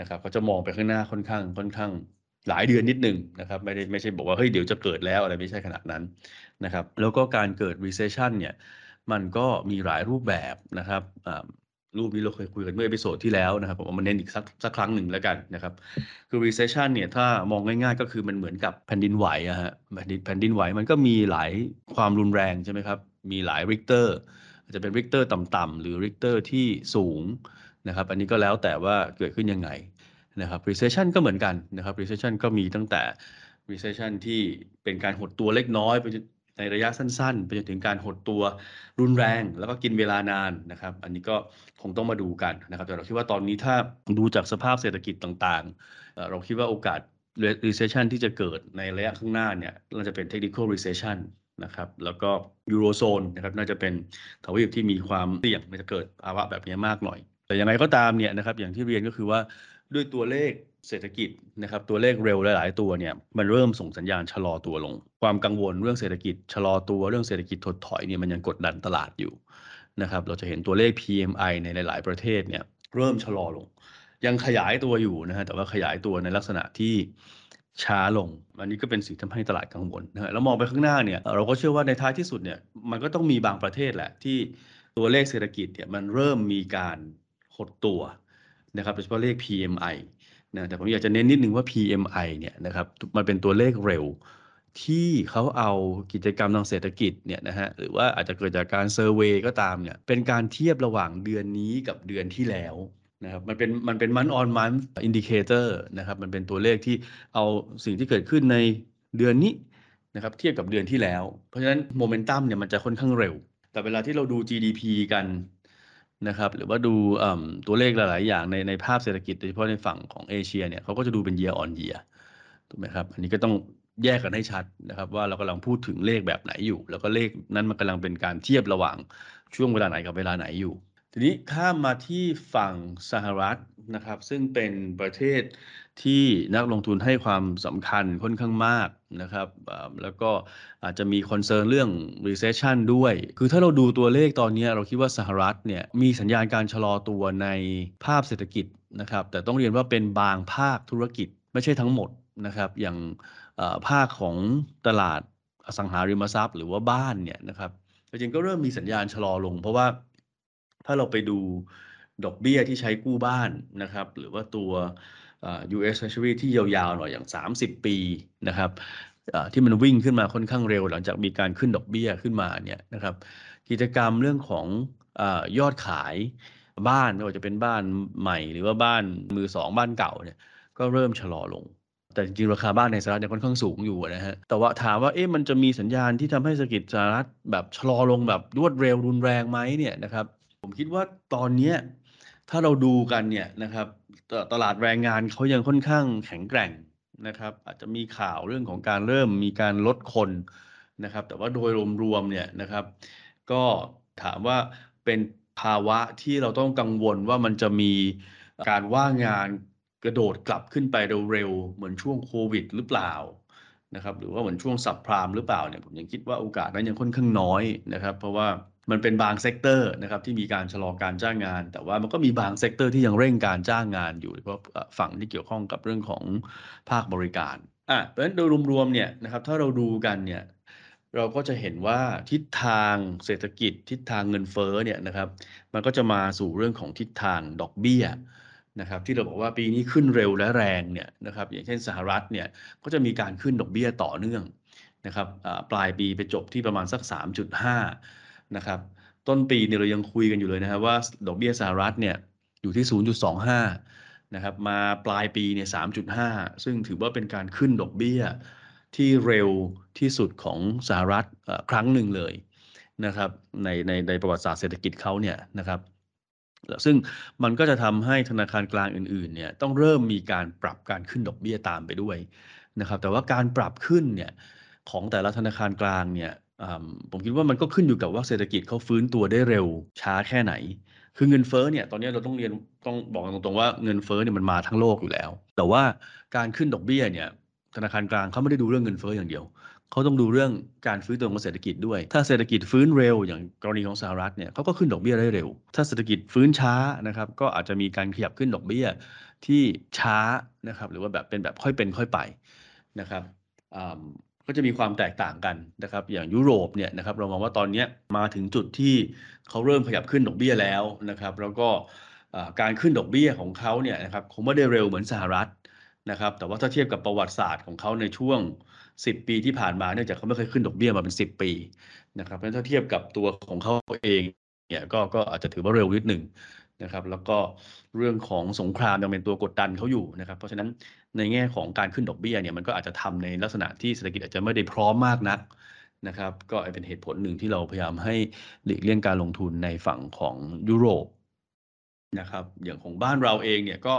Speaker 1: นะครับเขาจะมองไปข้างหน้าค่อนข้างค่อนข้าง หลายเดือนนิดหนึ่งนะครับไม่ได้ไม่ใช่บอกว่าเฮ้ยเดี๋ยวจะเกิดแล้วอะไรไม่ใช่ขนาดนั้นนะครับ แล้วก็การเกิด recession เนี่ยมันก็มีหลายรูปแบบนะครับรูปนี้เราเคยคุยกันเมื่อ episode ที่แล้วนะครับผมเอามาเน้นอีกสักสักครั้งหนึ่งแล้วกันนะครับคือ recession เนี่ยถ้ามองง่ายๆ ก็คือมันเหมือนกับแผ่นดินไหวอะฮะแผ่นดินแผ่นดินไหวมันก็มีหลายความรุนแรงใช่ไหมครับมีหลายริกเตอร์อาจจะเป็นริกเตอร์ต่ำๆหรือริกเตอร์ที่สูงนะครับอันนี้ก็แล้วแต่ว่าเกิดขึ้นยังไง นะครับ recession ก็เหมือนกันนะครับ recession ก็มีตั้งแต่ recession ที่เป็นการหดตัวเล็กน้อยไปในระยะสั้นๆ ไปจนถึงการหดตัวรุนแรง แล้วก็กินเวลานานนะครับ อันนี้ก็คงต้องมาดูกันนะครับ แต่เราคิดว่าตอนนี้ถ้าดูจากสภาพเศรษฐกิจต่างๆ เราคิดว่าโอกาส recession ที่จะเกิดในระยะข้างหน้าเนี่ยน่าจะเป็น technical recession นะครับ แล้วก็ยูโรโซนนะครับน่าจะเป็นทวีปที่มีความเสี่ยงจะเกิดภาวะแบบนี้มากหน่อย แต่ยังไงก็ตามเนี่ยนะครับอย่างที่เรียนก็คือว่า ด้วยตัวเลขเศรษฐกิจนะครับตัวเลขเร็วหลาย ๆ ตัวเนี่ยมันเริ่มส่งสัญญาณชะลอตัวลง ความกังวลเรื่องเศรษฐกิจชะลอตัวเรื่องเศรษฐกิจถดถอยเนี่ยมันยังกดดันตลาดอยู่นะครับเราจะเห็นตัวเลข PMI ในหลาย ๆ ประเทศเนี่ยเริ่มชะลอลง ยังขยายตัวอยู่นะฮะแต่ว่าขยายตัวในลักษณะที่ช้าลง อันนี้ก็เป็นสิ่งทำให้ตลาดกังวลนะฮะแล้วมองไปข้างหน้าเนี่ยเราก็เชื่อว่าในท้ายที่สุดเนี่ยมันก็ต้องมีบางประเทศแหละที่ตัวเลขเศรษฐกิจเนี่ยมันเริ่มมีการหดตัว นะครับโดยเฉพาะเลข PMI นะแต่ผมอยากจะเน้นนิดนึงว่า PMI เนี่ยนะครับมันเป็นตัวเลขเร็วที่เขาเอากิจกรรมทางเศรษฐกิจเนี่ยนะฮะหรือว่าอาจจะเกิดจากการเซอร์เวยก็ตามเนี่ยเป็นการเทียบระหว่างเดือนนี้กับเดือนที่แล้วนะครับมันเป็นมันเป็น month on month indicator นะครับมันเป็นตัวเลขที่เอาสิ่งที่เกิดขึ้นในเดือนนี้นะครับเทียบกับเดือนที่แล้ว เพราะฉะนั้นโมเมนตัมเนี่ยมันจะค่อนข้างเร็ว แต่เวลาที่เราดู GDP กัน นะครับ หรือว่าดูตัวเลขหลาย ๆ อย่างในในภาพเศรษฐกิจโดยเฉพาะในฝั่งของเอเชียเนี่ยเขาก็จะดูเป็น year on year ถูกไหมครับ อันนี้ก็ต้องแยกกันให้ชัดนะครับ ว่าเรากำลังพูดถึงเลขแบบไหนอยู่ แล้วก็เลขนั้นมันกำลังเป็นการเทียบระหว่างช่วงเวลาไหนกับเวลาไหนอยู่ ทีนี้ข้ามมาที่ฝั่งสหรัฐนะครับ ซึ่งเป็นประเทศ ที่นักลงทุนให้ความสำคัญค่อนข้างมากนะครับแล้วก็อาจจะมีคอนเซิร์นเรื่อง recession ด้วย คือถ้าเราดูตัวเลขตอนนี้เราคิดว่าสหรัฐเนี่ยมีสัญญาณการชะลอตัวในภาพเศรษฐกิจนะครับแต่ต้องเรียนว่าเป็นบางภาคธุรกิจไม่ใช่ทั้งหมดนะครับอย่างภาคของตลาดอสังหาริมทรัพย์ หรือว่าบ้านเนี่ยนะครับจริงก็เริ่มมีสัญญาณชะลอลง เพราะว่าถ้าเราไปดูดอกเบี้ยที่ใช้กู้บ้านนะครับ หรือว่าตัว US Treasury ที่ยาวๆหน่อยอย่าง 30 ปีนะครับที่มันวิ่งขึ้นมาค่อนข้างเร็ว หลังจากมีการขึ้นดอกเบี้ยขึ้นมาเนี่ยนะครับกิจกรรมเรื่องของอยอดขายบ้านไม่ว่าจะเป็นบ้านใหม่หรือว่าบ้านมือสองบ้านเก่าเนี่ยก็เริ่มชะลอลง แต่จริงราคาบ้านในสหรัฐเนี่ยค่อนข้างสูงอยู่นะฮะแต่ว่าถามว่าเอ๊ะมันจะมีสัญญาณที่ทำให้เศรษฐกิจสหรัฐแบบชะลอลงแบบรวดเร็วรุนแรงไหมเนี่ยนะครับผมคิดว่าตอนเนี้ย ถ้าเราดูกันเนี่ยนะครับตลาดแรงงานเขายังค่อนข้างแข็งแกร่งนะครับ อาจจะมีข่าวเรื่องของการเริ่มมีการลดคนนะครับ แต่ว่าโดยรวมๆเนี่ยนะครับ ก็ถามว่าเป็นภาวะที่เราต้องกังวลว่ามันจะมีการว่างงานกระโดดกลับขึ้นไปเร็วๆเหมือนช่วงโควิดหรือเปล่านะครับ หรือว่าเหมือนช่วง subprime หรือเปล่าเนี่ยผมยังคิดว่าโอกาสนั้นยังค่อนข้างน้อยนะครับ เพราะว่า มันเป็นบาง sector นะครับที่มีการชะลอการจ้างงาน แต่ว่ามันก็มีบาง sector ที่ยังเร่งการจ้างงานอยู่เพราะฝั่งที่เกี่ยวข้องกับเรื่องของภาคบริการอะเพราะฉะนั้นโดยรวมๆเนี่ยนะครับถ้าเราดูกันเนี่ยเราก็จะเห็นว่าทิศทางเศรษฐกิจทิศทางเงินเฟ้อเนี่ยนะครับ มันก็จะมาสู่เรื่องของทิศทางดอกเบี้ยนะครับ ที่เราบอกว่าปีนี้ขึ้นเร็วและแรงเนี่ยนะครับ อย่างเช่นสหรัฐเนี่ยก็จะมีการขึ้นดอกเบี้ยต่อเนื่องนะครับปลายปีไปจบที่ประมาณสัก 3.5 นะครับ ต้นปีเนี่ยเรายังคุยกันอยู่เลยนะครับว่าดอกเบี้ยสหรัฐเนี่ยอยู่ที่ 0.25 นะครับ มาปลายปีเนี่ย 3.5 ซึ่งถือว่าเป็นการขึ้นดอกเบี้ยที่เร็วที่สุดของสหรัฐครั้งหนึ่งเลยนะครับในในในประวัติศาสตร์เศรษฐกิจเขาเนี่ยนะครับซึ่งมันก็จะทำให้ธนาคารกลางอื่นๆเนี่ยต้องเริ่มมีการปรับการขึ้นดอกเบี้ยตามไปด้วยนะครับแต่ว่าการปรับขึ้นเนี่ยของแต่ละธนาคารกลางเนี่ย ผมคิดว่ามันก็ขึ้นอยู่กับว่าเศรษฐกิจเขาฟื้นตัวได้เร็วช้าแค่ไหน คือเงินเฟ้อเนี่ยตอนนี้เราต้องเรียนต้องบอกตรงๆว่าเงินเฟ้อเนี่ยมันมาทั้งโลกอยู่แล้ว แต่ว่าการขึ้นดอกเบี้ยเนี่ยธนาคารกลางเขาไม่ได้ดูเรื่องเงินเฟ้ออย่างเดียวเขาต้องดูเรื่องการฟื้นตัวของเศรษฐกิจด้วย ถ้าเศรษฐกิจฟื้นเร็ว อย่างกรณีของสหรัฐเนี่ยเขาก็ขึ้นดอกเบี้ยได้เร็ว ถ้าเศรษฐกิจฟื้นช้านะครับก็อาจจะมีการขยับขึ้นดอกเบี้ยที่ช้านะครับหรือว่าแบบเป็นแบบค่อยเป็นค่อยไปนะครับ ก็จะมีความแตกต่างกันนะครับ อย่างยุโรปเนี่ยนะครับเรามองว่าตอนนี้มาถึงจุดที่เขาเริ่มขยับขึ้นดอกเบี้ยแล้วนะครับ แล้วก็การขึ้นดอกเบี้ยของเขาเนี่ยนะครับคงไม่ได้เร็วเหมือนสหรัฐนะครับ แต่ว่าถ้าเทียบกับประวัติศาสตร์ของเขาในช่วง 10 ปีที่ผ่านมาเนื่องจากเขาไม่เคยขึ้นดอกเบี้ยมาเป็น 10 ปีนะครับเพราะถ้าเทียบกับตัวของเขาเองเนี่ยก็ก็อาจจะถือว่าเร็วนิดหนึ่ง นะครับแล้วก็เรื่องของสงครามยังเป็นตัวกดดันเขาอยู่นะครับ เพราะฉะนั้นในแง่ของการขึ้นดอกเบี้ยเนี่ยมันก็อาจจะทำในลักษณะที่เศรษฐกิจอาจจะไม่ได้พร้อมมากนักนะครับก็เป็นเหตุผลหนึ่งที่เราพยายามให้หลีกเลี่ยงการลงทุนในฝั่งของยุโรปนะครับอย่างของบ้านเราเองเนี่ยก็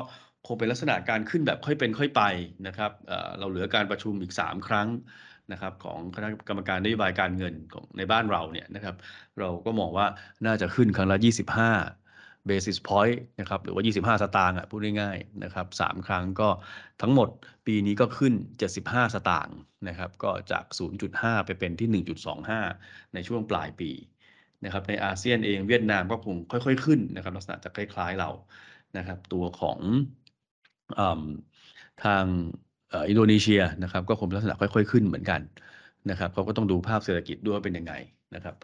Speaker 1: คงเป็นลักษณะการขึ้นแบบค่อยเป็นค่อยไปนะครับเราเหลือการประชุมอีก 3 ครั้งนะครับของคณะกรรมการนโยบายการเงินของในบ้านเราเนี่ยนะครับเราก็มองว่าน่าจะขึ้นครั้งละ 25 basis point นะครับหรือว่า 25 สตางค์อะพูดง่ายๆนะครับ3ครั้งก็ทั้งหมดปีนี้ก็ขึ้น 75 สตางค์นะครับก็จาก 0.5 ไปเป็นที่ 1.25 ในช่วงปลายปีนะครับในอาเซียนเองเวียดนามก็คงค่อย ๆ ขึ้นนะครับลักษณะจะคล้าย ๆเรานะครับตัวของทางอินโดนีเซียนะครับก็คงลักษณะค่อย ๆ ขึ้นเหมือนกันนะครับเขาก็ต้องดูภาพเศรษฐกิจด้วยเป็นยังไงนะครับ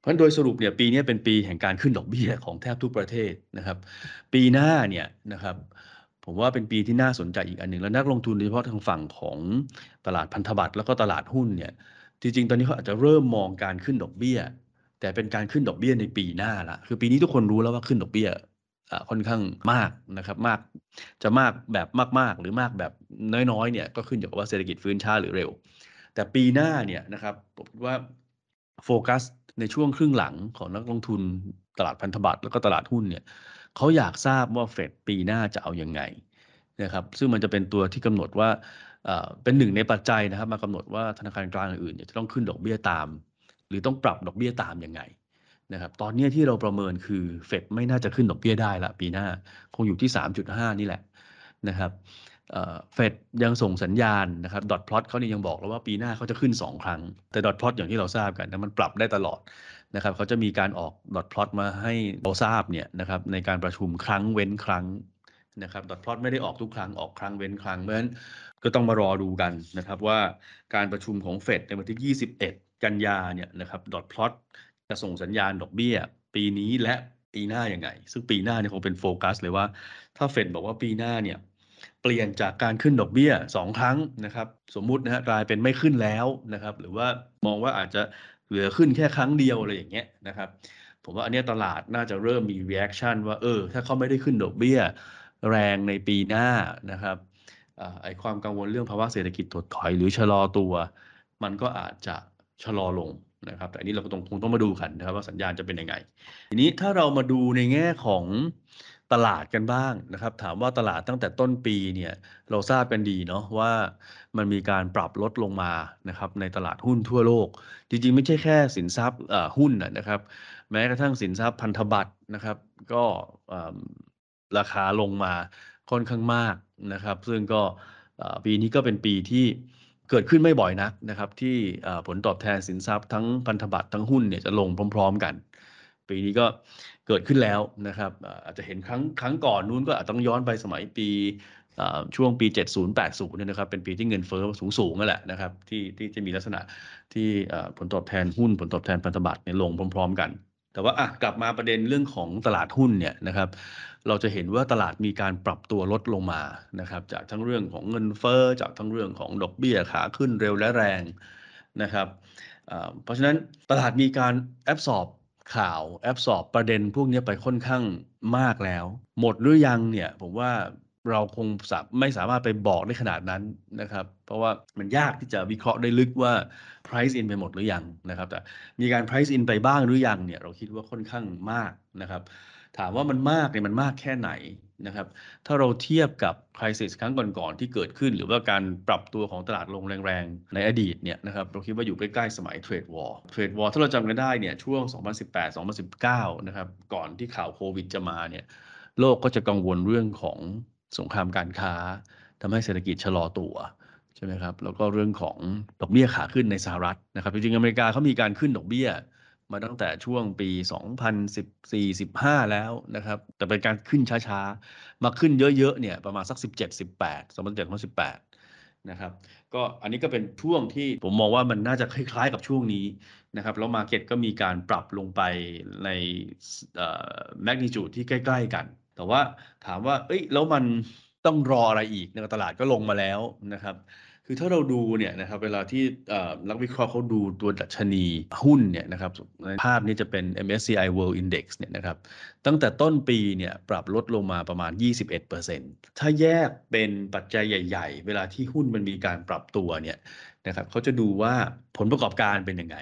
Speaker 1: เพราะโดยสรุปเนี่ยปีนี้เป็นปีแห่งการขึ้นดอกเบี้ยของแทบทุกประเทศนะครับ ปีหน้าเนี่ยนะครับผมว่าเป็นปีที่น่าสนใจอีกอันหนึ่งแล้วนักลงทุนโดยเฉพาะทางฝั่งของตลาดพันธบัตรแล้วก็ตลาดหุ้นเนี่ยจริงๆ ตอนนี้เขาอาจจะเริ่มมองการขึ้นดอกเบี้ย แต่เป็นการขึ้นดอกเบี้ยในปีหน้าละคือปีนี้ทุกคนรู้แล้วว่าขึ้นดอกเบี้ยค่อนข้างมากนะครับมากจะมากแบบมากๆ หรือมากแบบน้อยๆเนี่ยก็ขึ้นอยู่กับว่าเศรษฐกิจฟื้นช้าหรือเร็ว แต่ปีหน้าเนี่ยนะครับผมว่า โฟกัสในช่วงครึ่งหลังของนักลงทุนตลาดพันธบัตรแล้วก็ตลาดหุ้นเนี่ยเขาอยากทราบว่าเฟดปีหน้าจะเอาอยัางไงนะครับซึ่งมันจะเป็นตัวที่กำหนดว่าเป็นหนึ่งในปัจจัยนะครับ มากำหนดว่าธนาคารกลางอื่นๆจะต้องขึ้นดอกเบี้ยตาม หรือต้องปรับดอกเบี้ยตามยังไงนะครับตอนนี้ที่เราประเมินคือเฟดไม่น่าจะขึ้นดอกเบี้ยได้ละปีหน้า คงอยู่ที่ 3.5 นี่แหละนะครับ เฟดยังส่งสัญญาณนะครับดอทพลอตเขานี่ยังบอกแล้วว่าปีหน้าเขาจะขึ้น 2 ครั้ง แต่ดอทพลอตอย่างที่เราทราบกันนะมันปรับได้ตลอดนะครับเขาจะมีการออกดอทพลอตมาให้เราทราบเนี่ยนะครับในการประชุมครั้งเว้นครั้งนะครับดอทพลอตไม่ได้ออกทุกครั้งออกครั้งเว้นครั้งเพราะฉะนั้นก็ต้องมารอดูกันนะครับว่าการประชุมของเฟดในวันที่ 21 กันยาเนี่ยนะครับดอทพลอตจะส่งสัญญาณดอกเบี้ย ปีนี้และปีหน้ายังไง ซึ่งปีหน้าเนี่ยคงเป็นโฟกัสเลยว่า ถ้าเฟดบอกว่าปีหน้าเนี่ย เปลี่ยนจากการขึ้นดอกเบี้ยสองครั้งนะครับ สมมุตินะฮะกลายเป็นไม่ขึ้นแล้วนะครับ หรือว่ามองว่าอาจจะเหลือขึ้นแค่ครั้งเดียวอะไรอย่างเงี้ยนะครับ ผมว่าอันนี้ตลาดน่าจะเริ่มมี reaction ว่าเออ ถ้าเขาไม่ได้ขึ้นดอกเบี้ย แรงในปีหน้านะครับไอความกังวลเรื่องภาวะเศรษฐกิจถดถอยหรือชะลอตัว มันก็อาจจะชะลอลงนะครับ แต่อันนี้เราก็ต้องคงต้องมาดูกันนะครับว่าสัญญาณจะเป็นยังไง ทีนี้ถ้าเรามาดูในแง่ของ ตลาดกันบ้างนะครับ ถามว่าตลาดตั้งแต่ต้นปีเนี่ยเราทราบกันดีเนาะว่ามันมีการปรับลดลงมานะครับในตลาดหุ้นทั่วโลก จริงๆ ไม่ใช่แค่สินทรัพย์หุ้นนะครับ แม้กระทั่งสินทรัพย์พันธบัตรนะครับ ก็ราคาลงมาค่อนข้างมากนะครับ ซึ่งก็ปีนี้ก็เป็นปีที่เกิดขึ้นไม่บ่อยนักนะครับ ที่ผลตอบแทนสินทรัพย์ทั้งพันธบัตรทั้งหุ้นเนี่ยจะลงพร้อม ๆ กัน ปีนี้ก็เกิดขึ้นแล้วนะครับอาจจะเห็นครั้งครั้งก่อนนู้นก็อาจต้องย้อนไปสมัยปีช่วงปี 70 80เนี่ยนะครับเป็นปีที่เงินเฟ้อสูงสูงนั่นแหละนะครับที่ที่จะมีลักษณะที่ผลตอบแทนหุ้นผลตอบแทนพันธบัตรเนี่ยลงพร้อม ๆ กัน แต่ว่าอะกลับมาประเด็นเรื่องของตลาดหุ้นเนี่ยนะครับเราจะเห็นว่าตลาดมีการปรับตัวลดลงมานะครับจากทั้งเรื่องของเงินเฟ้อจากทั้งเรื่องของดอกเบี้ยขาขึ้นเร็วและแรงนะครับเพราะฉะนั้นตลาดมีการแอบสอบ ข่าวแอบสอบประเด็นพวกนี้ไปค่อนข้างมากแล้ว หมดหรือยังเนี่ย ผมว่าเราคงไม่สามารถไปบอกได้ขนาดนั้นนะครับ เพราะว่ามันยากที่จะวิเคราะห์ได้ลึกว่า price in ไปหมดหรือยังนะครับ แต่มีการ price in ไปบ้างหรือยังเนี่ย เราคิดว่าค่อนข้างมากนะครับ ถามว่ามันมากเนี่ยมันมากแค่ไหน นะครับ ถ้าเราเทียบกับคริสิสครั้งก่อนๆที่เกิดขึ้น หรือว่าการปรับตัวของตลาดลงแรงๆ ในอดีตเนี่ยนะครับเราคิดว่าอยู่ใกล้ๆสมัย trade war trade war ถ้าเราจำกันได้เนี่ยช่วง 2018-2019 นะครับก่อนที่ข่าวโควิดจะมาเนี่ยโลกก็จะกังวลเรื่องของสงครามการค้าทำให้เศรษฐกิจชะลอตัวใช่ไหมครับแล้วก็เรื่องของดอกเบี้ยขาขึ้นในสหรัฐนะครับจริงๆอเมริกาเขามีการขึ้นดอกเบี้ย มาตั้งแต่ช่วงปี 2014-15 แล้วนะครับ แต่เป็นการขึ้นช้าๆ มาขึ้นเยอะๆเนี่ยประมาณสัก 17-18 2017-2018 นะครับ ก็อันนี้ก็เป็นช่วงที่ผมมองว่ามันน่าจะคล้ายๆกับช่วงนี้นะครับ แล้วมาเก็ตก็มีการปรับลงไปในแมกนิจูดที่ใกล้ๆกัน แต่ว่าถามว่า เอ้ยแล้วมันต้องรออะไรอีกในตลาดก็ลงมาแล้วนะครับ คือถ้าเราดูเนี่ยนะครับเวลาที่นักวิเคราะห์เขาดูตัวดัชนีหุ้นเนี่ยนะครับในภาพนี้จะเป็น MSCI World Index เนี่ยนะครับตั้งแต่ต้นปีเนี่ยปรับลดลงมาประมาณ 21%ถ้าแยกเป็นปัจจัยใหญ่ ๆ เวลาที่หุ้นมันมีการปรับตัวเนี่ยนะครับเขาจะดูว่าผลประกอบการเป็นยังไง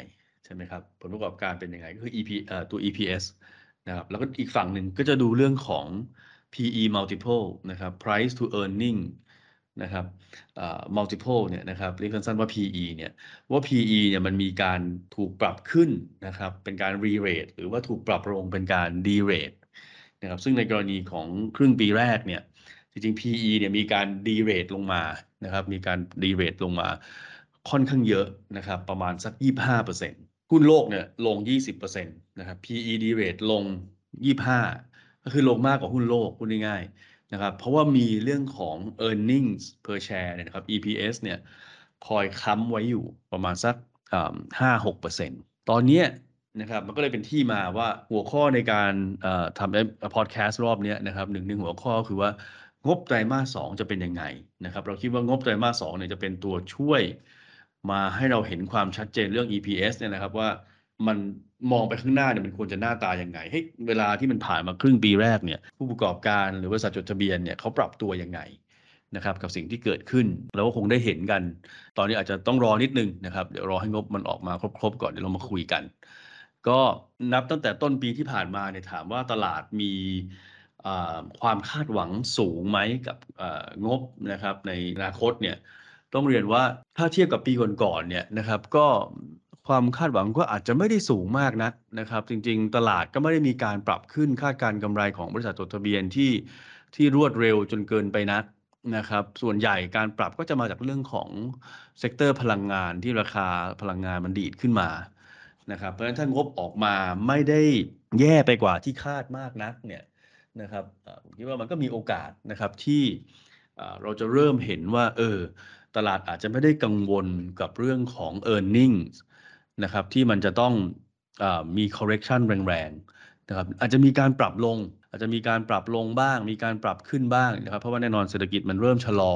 Speaker 1: ใช่ไหมครับผลประกอบการเป็นยังไงก็คือ EP ตัว EPS นะครับแล้วก็อีกฝั่งหนึ่งก็จะดูเรื่องของ PE multiple นะครับ price to earning นะครับ multiple เนี่ยนะครับเรียกสั้นๆว่า PE เนี่ยว่า PE เนี่ยมันมีการถูกปรับขึ้นนะครับเป็นการ re-rate หรือว่าถูกปรับลงเป็นการ de-rate นะครับซึ่งในกรณีของครึ่งปีแรกเนี่ยจริงๆ PE เนี่ยมีการ de-rate ลงมานะครับมีการ de-rate ลงมาค่อนข้างเยอะนะครับประมาณสัก 25%หุ้นโลกเนี่ยลง 20%นะครับ PE de-rate ลง 25 ก็คือลงมากกว่าหุ้นโลกพูดง่ายๆ นะครับ เพราะว่ามีเรื่องของ earnings per share เนี่ยนะครับ EPS เนี่ยคอยค้ำไว้อยู่ประมาณสักห้าหกเปอร์เซ็นต์ตอนนี้นะครับมันก็เลยเป็นที่มาว่าหัวข้อในการทำพอดแคสต์รอบนี้นะครับหนึ่งในหัวข้อคือว่างบไตรมาสสองจะเป็นยังไงนะครับ เราคิดว่างบไตรมาสสองเนี่ยจะเป็นตัวช่วยมาให้เราเห็นความชัดเจนเรื่อง EPS เนี่ยนะครับว่ามัน มองไปข้างหน้าเนี่ยมันควรจะหน้าตายังไงให้เวลาที่มันผ่านมาครึ่งปีแรกเนี่ยผู้ประกอบการหรือบริษัทจดทะเบียนเนี่ยเขาปรับตัวยังไงนะครับกับสิ่งที่เกิดขึ้นแล้วก็คงได้เห็นกัน ตอนนี้อาจจะต้องรอนิดนึงนะครับเดี๋ยวรอให้งบมันออกมาครบๆก่อนเดี๋ยวเรามาคุยกัน ก็นับตั้งแต่ต้นปีที่ผ่านมาเนี่ยถามว่าตลาดมีความคาดหวังสูงไหมกับงบนะครับในอนาคตเนี่ยต้องเรียนว่าถ้าเทียบกับปีก่อนๆเนี่ยนะครับก็ ความคาดหวังก็อาจจะไม่ได้สูงมากนักนะครับ จริง ๆ ตลาดก็ไม่ได้มีการปรับขึ้นคาดการกำไรของบริษัทจดทะเบียนที่ที่รวดเร็วจนเกินไปนักนะครับ ส่วนใหญ่การปรับก็จะมาจากเรื่องของ sector พลังงานที่ราคาพลังงานมันดีดขึ้นมานะครับ เพราะฉะนั้นถ้างบออกมาไม่ได้แย่ไปกว่าที่คาดมากนักเนี่ยนะครับผมคิดว่ามันก็มีโอกาสนะครับที่เราจะเริ่มเห็นว่าเออตลาดอาจจะไม่ได้กังวลกับเรื่องของ e a r n i n g นะครับที่มันจะต้องอมี correction แรงๆนะครับอาจจะมีการปรับลง อาจจะมีการปรับลงบ้าง มีการปรับขึ้นบ้างนะครับเพราะว่าแน่นอนเศรษฐกิจมันเริ่มชะลอ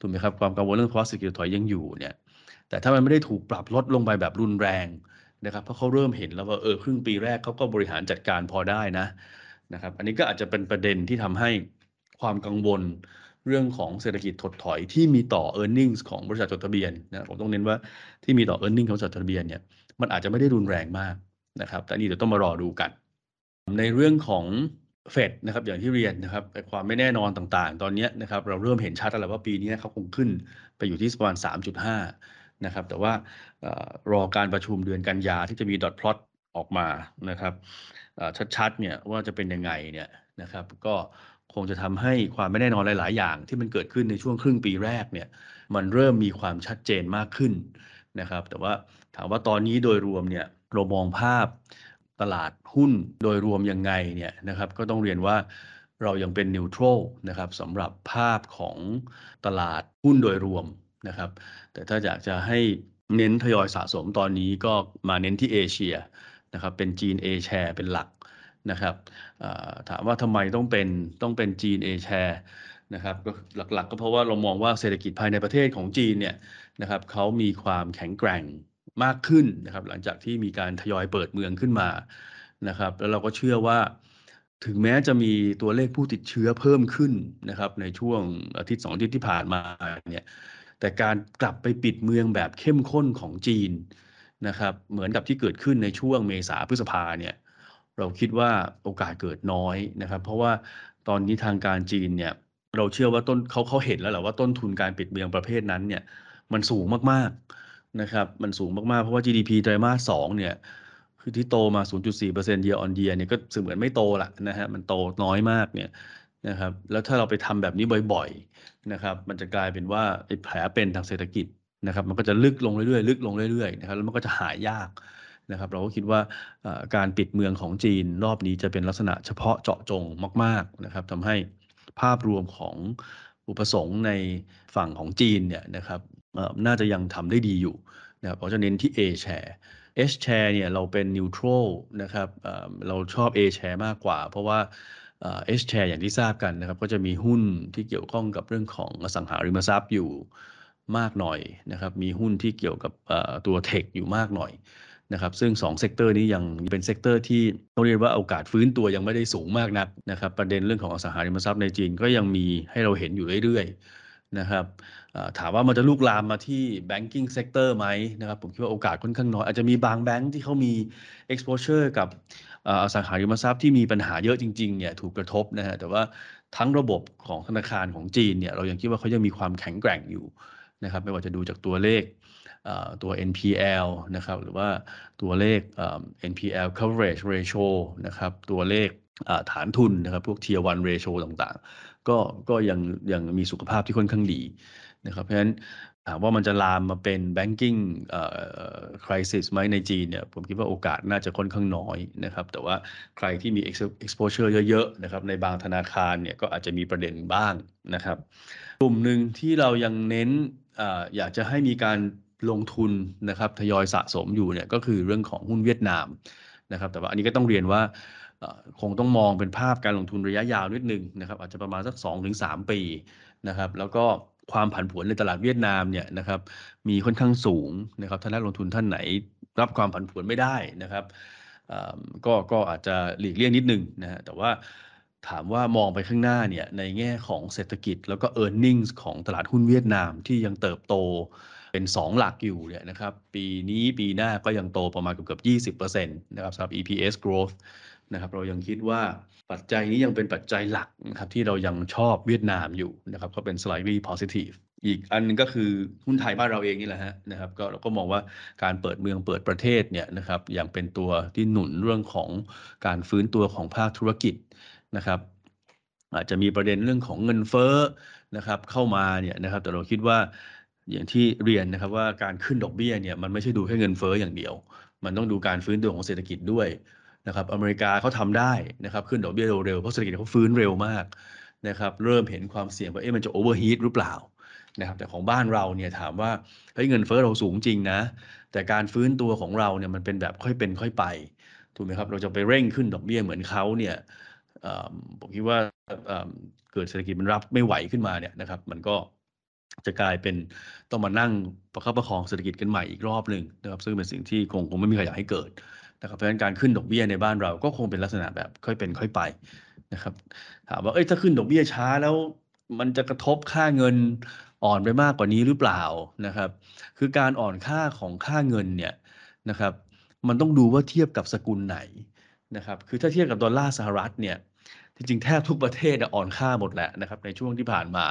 Speaker 1: ถูกไหมครับความกังวลเรื่องภาวะเศรษฐกิจถอยยังอยู่เนี่ยแต่ถ้ามันไม่ได้ถูกปรับลดลงไปแบบรุนแรงนะครับเพราะเขาเริ่มเห็นแล้วว่าเออครึ่งปีแรกเขาก็บริหารจัดการพอได้นะนะครับอันนี้ก็อาจจะเป็นประเด็นที่ทำให้ความกังวล เรื่องของเศรษฐกิจถดถอยที่มีต่อ e a r n i n g ็ของบริษัทจดทะเบียนนะผมต้องเน้นว่าที่มีต่อ e a r n i n g ็ของบริษัทจดทะเบียนเนี่ยมันอาจจะไม่ได้รุนแรงมากนะครับ แต่นี่เดี๋ยวต้องมารอดูกัน ในเรื่องของเฟดนะครับอย่างที่เรียนนะครับความไม่แน่นอนต่างๆ ตอนนี้นะครับเราเริ่มเห็นชัดแล้วว่าปีนี้เขาคงขึ้นไปอยู่ที่ประมาณ 3.5 นะครับ แต่ว่ารอการประชุมเดือนกันยาที่จะมีดอทพลอตออกมานะครับชัดๆเนี่ยว่าจะเป็นยังไงเนี่ยนะครับ ก็ คงจะทำให้ความไม่แน่นอนหลาย ๆ อย่าง ที่มันเกิดขึ้นในช่วงครึ่งปีแรกเนี่ยมันเริ่มมีความชัดเจนมากขึ้นนะครับ แต่ว่าถามว่าตอนนี้โดยรวมเนี่ยเรามองภาพตลาดหุ้นโดยรวมยังไงเนี่ยนะครับ ก็ต้องเรียนว่าเรายังเป็นนิวทรัลนะครับสำหรับภาพของตลาดหุ้นโดยรวมนะครับ แต่ถ้าอยากจะให้เน้นทยอยสะสมตอนนี้ก็มาเน้นที่เอเชียนะครับ เป็นจีน A share เป็นหลัก นะครับถามว่าทำไมต้องเป็นต้องเป็นจีน A share นะครับก็หลักๆ ก็เพราะว่าเรามองว่าเศรษฐกิจภายในประเทศของจีนเนี่ยนะครับเขามีความแข็งแกร่งมากขึ้นนะครับ หลังจากที่มีการทยอยเปิดเมืองขึ้นมานะครับ แล้วเราก็เชื่อว่าถึงแม้จะมีตัวเลขผู้ติดเชื้อเพิ่มขึ้นนะครับ ในช่วงอาทิตย์สองอาทิตย์ที่ผ่านมาเนี่ยแต่การกลับไปปิดเมืองแบบเข้มข้นของจีนนะครับ เหมือนกับที่เกิดขึ้นในช่วงเมษาพฤษภาเนี่ย เราคิดว่าโอกาสเกิดน้อยนะครับ เพราะว่าตอนนี้ทางการจีนเนี่ยเราเชื่อว่าต้นเขาเขาเห็นแล้วแหละว่าต้นทุนการปิดเมืองประเภทนั้นเนี่ยมันสูงมากๆนะครับมันสูงมากๆ เพราะว่า GDP ไตรมาสสองเนี่ยคือที่โตมา 0.4% year on year เนี่ยก็เสมือนไม่โตละนะฮะมันโตน้อยมากเนี่ยนะครับแล้วถ้าเราไปทำแบบนี้บ่อยๆนะครับมันจะกลายเป็นว่าไอ้แผลเป็นทางเศรษฐกิจนะครับมันก็จะลึกลงเรื่อยๆลึกลงเรื่อยๆนะครับแล้วมันก็จะหายยาก นะครับเราก็คิดว่าการปิดเมืองของจีนรอบนี้จะเป็นลักษณะเฉพาะเจาะจงมาก ๆนะครับทำให้ภาพรวมของอุปสงค์ในฝั่งของจีนเนี่ยนะครับน่าจะยังทำได้ดีอยู่นะครับเราจะเน้นที่ A share H share เนี่ยเราเป็น neutral นะครับเราชอบ A share มากกว่า เพราะว่า H share อย่างที่ทราบกันนะครับก็จะมีหุ้นที่เกี่ยวข้องกับเรื่องของอสังหาริมทรัพย์อยู่มากหน่อยนะครับมีหุ้นที่เกี่ยวกับตัว tech อยู่มากหน่อย นะครับซึ่ง2 sector นี้ยังเป็น sector ที่ต้องเรียกว่าโอกาสฟื้นตัวยังไม่ได้สูงมากนักนะครับประเด็นเรื่องของอสังหาริมทรัพย์ในจีนก็ยังมีให้เราเห็นอยู่เรื่อยๆนะครับถามว่ามันจะลุกลามมาที่ banking sector ไหมนะครับผมคิดว่าโอกาสค่อนข้างน้อย อาจจะมีบางแบงค์ที่เขามี exposure กับอสังหาริมทรัพย์ที่มีปัญหาเยอะจริงๆเนี่ยถูกกระทบนะฮะแต่ว่าทั้งระบบของธนาคารของจีนเนี่ยเรายังคิดว่าเขายังมีความแข็งแกร่งอยู่นะครับไม่ว่าจะดูจากตัวเลข ตัว NPL นะครับหรือว่าตัวเลข NPL coverage ratio นะครับตัวเลขฐานทุนนะครับพวก tier 1 ratio ต่างๆ ก็ก็ยังยังมีสุขภาพที่ค่อนข้างดีนะครับเพราะฉะนั้นถามว่ามันจะลามมาเป็น banking crisis ไหมในจีนเนี่ยผมคิดว่าโอกาสน่าจะค่อนข้างน้อยนะครับแต่ว่าใครที่มี exposure เยอะๆนะครับในบางธนาคารเนี่ยก็อาจจะมีประเด็นบ้างนะครับ กลุ่มหนึ่งที่เรายังเน้นออยากจะให้มีการ ลงทุนนะครับทยอยสะสมอยู่เนี่ยก็คือเรื่องของหุ้นเวียดนามนะครับ แต่ว่าอันนี้ก็ต้องเรียนว่าคงต้องมองเป็นภาพการลงทุนระยะยาวนิดนึงนะครับอาจจะประมาณสัก 2-3 ปีนะครับแล้วก็ความผันผวนในตลาดเวียดนามเนี่ยนะครับมีค่อนข้างสูงนะครับถ้านักลงทุนท่านไหน รับความผันผวนไม่ได้นะครับก็ก็อาจจะหลีกเลี่ยงนิดนึงนะฮะแต่ว่าถามว่ามองไปข้างหน้าเนี่ยในแง่ของเศรษฐกิจแล้วก็ e a r n i n g ็ของตลาดหุ้นเวียดนามที่ยังเติบโต เป็น 2 หลักอยู่เนี่ยนะครับ ปีนี้ปีหน้าก็ยังโตประมาณเกือบเกือบ20%นะครับสำหรับ EPS growth นะครับเรายังคิดว่าปัจจัยนี้ยังเป็นปัจจัยหลักนะครับที่เรายังชอบเวียดนามอยู่นะครับก็เป็น slightly positive อีกอันนึงก็คือหุ้นไทยบ้านเราเองนี่แหละฮะนะครับก็เราก็มองว่าการเปิดเมืองเปิดประเทศเนี่ยนะครับอย่างเป็นตัวที่หนุนเรื่องของการฟื้นตัวของภาคธุรกิจนะครับ อาจจะมีประเด็นเรื่องของเงินเฟ้อนะครับเข้ามาเนี่ยนะครับแต่เราคิดว่า อย่างที่เรียนนะครับว่าการขึ้นดอกเบี้ยเนี่ยมันไม่ใช่ดูแค่เงินเฟ้ออย่างเดียว มันต้องดูการฟื้นตัวของเศรษฐกิจด้วยนะครับอเมริกาเขาทำได้นะครับขึ้นดอกเบี้ยเร็วๆเพราะเศรษฐกิจเขาฟื้นเร็วมากนะครับเริ่มเห็นความเสี่ยงว่าเอ๊ะมันจะโอเวอร์ฮีทหรือเปล่านะครับแต่ของบ้านเราเนี่ยถามว่าเฮ้ยเงินเฟ้อเราสูงจริงนะ แต่การฟื้นตัวของเราเนี่ยมันเป็นแบบค่อยเป็นค่อยไปถูกไหมครับเราจะไปเร่งขึ้นดอกเบี้ยเหมือนเขาเนี่ยผมคิดว่าเกิดเศรษฐกิจมันรับไม่ไหวขึ้นมาเนี่ยนะครับมันก็ จะกลายเป็นต้องมานั่งประคับประคองเศรษฐกิจกันใหม่อีกรอบหนึ่งนะครับซึ่งเป็นสิ่งที่คงคงไม่มีใครอยากให้เกิดนะครับเพราะฉะนั้นการขึ้นดอกเบี้ยในบ้านเราก็คงเป็นลักษณะแบบค่อยเป็นค่อยไปนะครับถามว่าเอ้ยถ้าขึ้นดอกเบี้ยช้าแล้วมันจะกระทบค่าเงินอ่อนไปมากกว่านี้หรือเปล่านะครับ คือการอ่อนค่าของค่าเงินเนี่ยนะครับ มันต้องดูว่าเทียบกับสกุลไหนนะครับ คือถ้าเทียบกับดอลลาร์สหรัฐเนี่ย จริงๆแทบทุกประเทศอ่อนค่าหมดแหละนะครับในช่วงที่ผ่านมา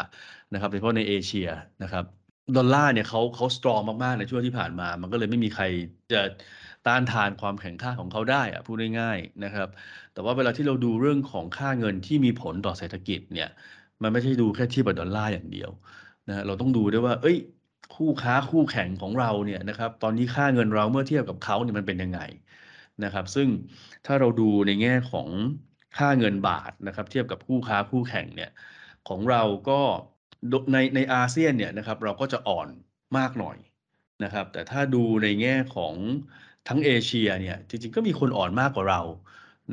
Speaker 1: นะครับโดยเฉพาะในเอเชียนะครับดอลลาร์เนี่ยเขาเขาสตรองมาก ๆ ในช่วงที่ผ่านมา มันก็เลยไม่มีใครจะต้านทานความแข็งค่าของเขาได้อะพูดง่ายๆนะครับ แต่ว่าเวลาที่เราดูเรื่องของค่าเงินที่มีผลต่อเศรษฐกิจเนี่ย มันไม่ใช่ดูแค่ที่กับดอลลาร์อย่างเดียวนะเราต้องดูด้วยว่า เอ้ย คู่ค้าคู่แข่งของเราเนี่ยนะครับ ตอนนี้ค่าเงินเราเมื่อเทียบกับเขาเนี่ยมันเป็นยังไงนะครับ ซึ่งถ้าเราดูในแง่ของ ค่าเงินบาทนะครับเทียบกับคู่ค้าคู่แข่งเนี่ยของเราก็ในในอาเซียนเนี่ยนะครับเราก็จะอ่อนมากหน่อยนะครับแต่ถ้าดูในแง่ของทั้งเอเชียเนี่ยจริงๆก็มีคนอ่อนมากกว่าเรา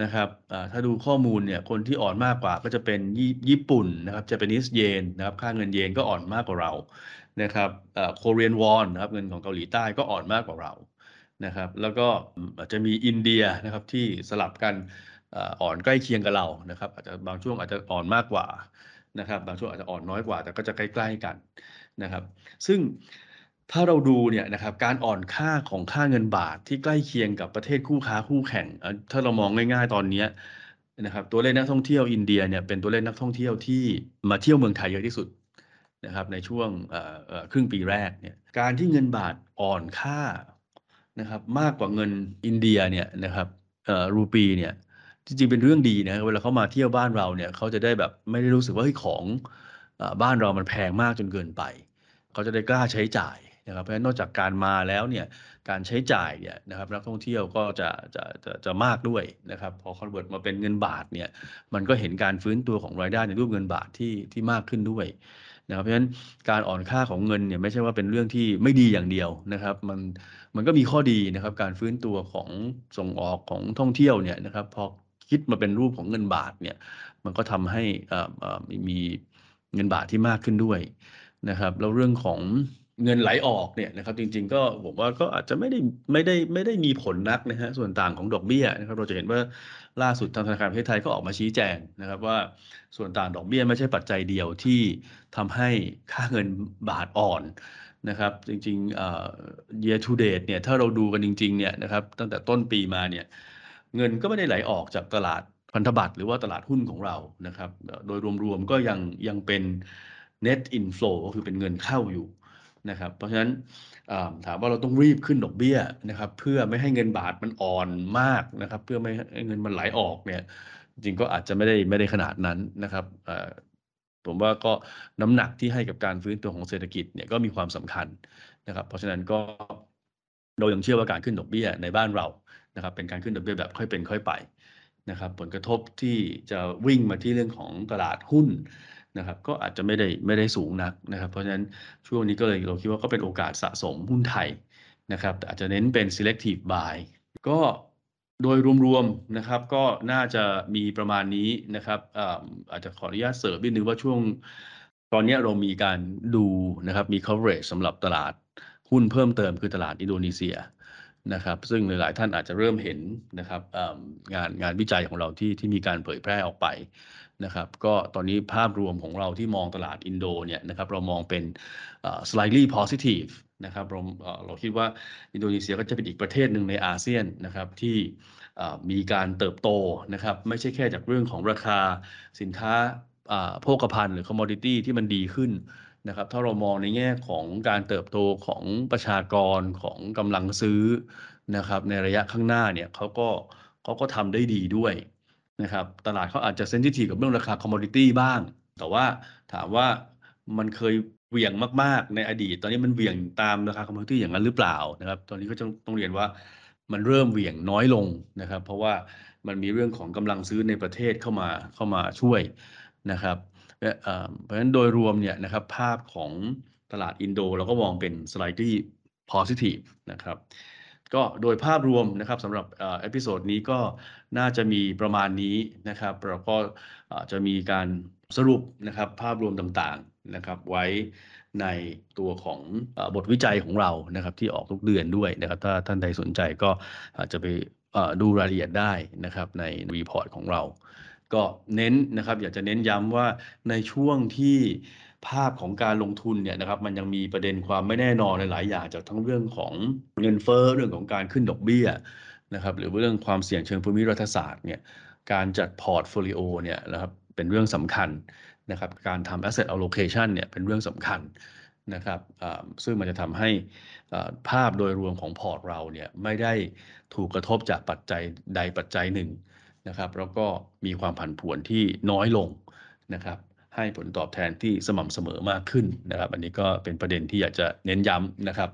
Speaker 1: นะครับถ้าดูข้อมูลเนี่ยคนที่อ่อนมากกว่าก็จะเป็นญี่ปุ่นนะครับจะเป็นนิสเยนนะครับค่าเงินเยนก็อ่อนมากกว่าเรานะครับโคเรียนวอนนะครับเงินของเกาหลีใต้ก็อ่อนมากกว่าเรานะครับแล้วก็อาจจะมีอินเดียนะครับที่สลับกัน อ่อนใกล้เคียงกับเรานะครับ อาจจะบางช่วงอาจจะอ่อนมากกว่านะครับ บางช่วงอาจจะอ่อนน้อยกว่า แต่ก็จะใกล้ ๆกันนะครับ ซึ่งถ้าเราดูเนี่ยนะครับการอ่อนค่าของค่าเงินบาทที่ใกล้เคียงกับประเทศคู่ค้าคู่แข่ง ถ้าเรามองง่าย ๆ ตอนนี้นะครับตัวเลขนักท่องเที่ยวอินเดียเนี่ยเป็นตัวเลขนักท่องเที่ยวที่มาเที่ยวเมืองไทยเยอะที่สุดนะครับในช่วงครึ่งปีแรกเนี่ยการที่เงินบาทอ่อนค่านะครับมากกว่าเงินอินเดียเนี่ยนะครับรูปีเนี่ย จริงๆเป็นเรื่องดีนะเวลาเขามาเที่ยวบ้านเราเนี่ยเขาจะได้แบบไม่ได้รู้สึกว่าเฮ้ยของบ้านเรามันแพงมากจนเกินไปเขาจะได้กล้าใช้จ่ายนะครับเพราะฉะนั้นนอกจากการมาแล้วเนี่ยการใช้จ่ายเนี่ยนะครับนักท่องเที่ยวก็จะจะจะจะมากด้วยนะครับพอ convert มาเป็นเงินบาทเนี่ยมันก็เห็นการฟื้นตัวของรายได้ในรูปเงินบาทที่ที่มากขึ้นด้วยนะครับเพราะฉะนั้นการอ่อนค่าของเงินเนี่ยไม่ใช่ว่าเป็นเรื่องที่ไม่ดีอย่างเดียวนะครับมันมันก็มีข้อดีนะครับการฟื้นตัวของส่งออกของท่องเที่ยวเนี่ยนะครับพอ คิดมาเป็นรูปของเงินบาทเนี่ยมันก็ทำให้มีเงินบาทที่มากขึ้นด้วยนะครับแล้วเรื่องของเงินไหลออกเนี่ยนะครับจริง ๆ ก็ผมว่าก็อาจจะไม่ได้ไม่ได้ไม่ได้มีผลนักนะฮะส่วนต่างของดอกเบี้ยนะครับเราจะเห็นว่าล่าสุดทางธนาคารประเทศไทยก็ออกมาชี้แจงนะครับว่าส่วนต่างดอกเบี้ยไม่ใช่ปัจจัยเดียวที่ทำให้ค่าเงินบาทอ่อนนะครับจริงๆ year to date เนี่ยถ้าเราดูกันจริงๆเนี่ยนะครับตั้งแต่ต้นปีมาเนี่ย เงินก็ไม่ได้ไหลออกจากตลาดพันธบัตรหรือว่าตลาดหุ้นของเรานะครับ โดยรวมๆก็ยังยังเป็น net inflow ก็คือเป็นเงินเข้าอยู่นะครับ เพราะฉะนั้นถามว่าเราต้องรีบขึ้นดอกเบี้ยนะครับ เพื่อไม่ให้เงินบาทมันอ่อนมากนะครับ เพื่อไม่ให้เงินมันไหลออกเนี่ย จริงก็อาจจะไม่ได้ไม่ได้ขนาดนั้นนะครับผมว่าก็น้ำหนักที่ให้กับการฟื้นตัวของเศรษฐกิจเนี่ยก็มีความสำคัญนะครับ เพราะฉะนั้นก็เรายังเชื่อว่าการขึ้นดอกเบี้ยในบ้านเรา นะครับเป็นการขึ้นดอกเบี้ยแบบค่อยเป็นค่อยไปนะครับผลกระทบที่จะวิ่งมาที่เรื่องของตลาดหุ้นนะครับก็อาจจะไม่ได้ไม่ได้สูงนักนะครับ เพราะฉะนั้นช่วงนี้ก็เลยเราคิดว่าก็เป็นโอกาสสะสมหุ้นไทยนะครับแต่อาจจะเน้นเป็น selective buy ก็โดยรวมๆนะครับก็น่าจะมีประมาณนี้นะครับอาจจะขออนุญาตเสริมนิดนึงว่าช่วงตอนนี้เรามีการดูนะครับมี coverage สำหรับตลาดหุ้นเพิ่มเติมคือตลาดอินโดนีเซีย นะครับ ซึ่งหลาย ๆ ท่านอาจจะเริ่มเห็นนะครับงานงานวิจัยของเราที่ที่มีการเผยแพร่ออกไปนะครับ ก็ตอนนี้ภาพรวมของเราที่มองตลาดอินโดเนี่ยนะครับเรามองเป็น slightly positive นะครับเราเราคิดว่าอินโดนีเซียก็จะเป็นอีกประเทศหนึ่งในอาเซียนนะครับที่มีการเติบโตนะครับ ไม่ใช่แค่จากเรื่องของราคาสินค้าโภคภัณฑ์หรือ commodity ที่มันดีขึ้น นะครับถ้าเรามองในแง่ของการเติบโตของประชากรของกำลังซื้อนะครับในระยะข้างหน้าเนี่ยเขาก็เขาก็ทำได้ดีด้วยนะครับตลาดเขาอาจจะ sensitive กับเรื่องราคา commodity บ้าง แต่ว่าถามว่ามันเคยเหวี่ยงมากๆในอดีต ตอนนี้มันเหวี่ยงตามราคา commodity อย่างนั้นหรือเปล่านะครับ ตอนนี้ก็จะต้องเรียนว่ามันเริ่มเหวี่ยงน้อยลงนะครับ เพราะว่ามันมีเรื่องของกำลังซื้อในประเทศเข้ามาเข้ามาช่วยนะครับ เพราะฉะนั้นโดยรวมเนี่ยนะครับภาพของตลาดอินโดเราก็มองเป็น slightly positive นะครับก็โดยภาพรวมนะครับสำหรับ episode นี้ก็น่าจะมีประมาณนี้นะครับเราก็จะมีการสรุปนะครับภาพรวมต่างๆนะครับไว้ในตัวของบทวิจัยของเรานะครับที่ออกทุกเดือนด้วยนะครับถ้าท่านใดสนใจก็อาจจะไปดูรายละเอียดได้นะครับใน report ของเรา ก็เน้นนะครับ อยากจะเน้นย้ำว่าในช่วงที่ภาพของการลงทุนเนี่ยนะครับมันยังมีประเด็นความไม่แน่นอนในหลายอย่างจากทั้งเรื่องของเงินเฟ้อเรื่องของการขึ้นดอกเบี้ยนะครับหรือเรื่องความเสี่ยงเชิงภูมิรัฐศาสตร์เนี่ยการจัด portfolio เนี่ยนะครับเป็นเรื่องสำคัญนะครับการทำ asset allocation เนี่ยเป็นเรื่องสำคัญนะครับซึ่งมันจะทำให้ภาพโดยรวมของพอร์ตเราเนี่ยไม่ได้ถูกกระทบจากปัจจัยใดปัจจัยหนึ่ง นะครับ แล้วก็มีความผันผวนที่น้อยลงนะครับ ให้ผลตอบแทนที่สม่ำเสมอมากขึ้นนะครับ อันนี้ก็เป็นประเด็นที่อยากจะเน้นย้ำนะครับ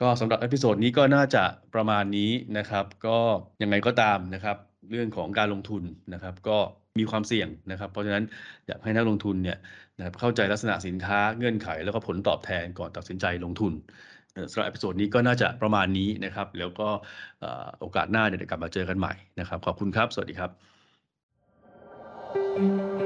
Speaker 1: ก็สำหรับ episode นี้ก็น่าจะประมาณนี้นะครับ ก็ยังไงก็ตามนะครับ เรื่องของการลงทุนนะครับ ก็มีความเสี่ยงนะครับ เพราะฉะนั้นอยากให้นักลงทุนเนี่ยนะครับเข้าใจลักษณะสินค้าเงื่อนไขแล้วก็ผลตอบแทนก่อนตัดสินใจลงทุน สำหรับ episode นี้ก็น่าจะประมาณนี้นะครับ แล้วก็โอกาสหน้าเดี๋ยวกลับมาเจอกันใหม่นะครับ ขอบคุณครับ สวัสดีครับ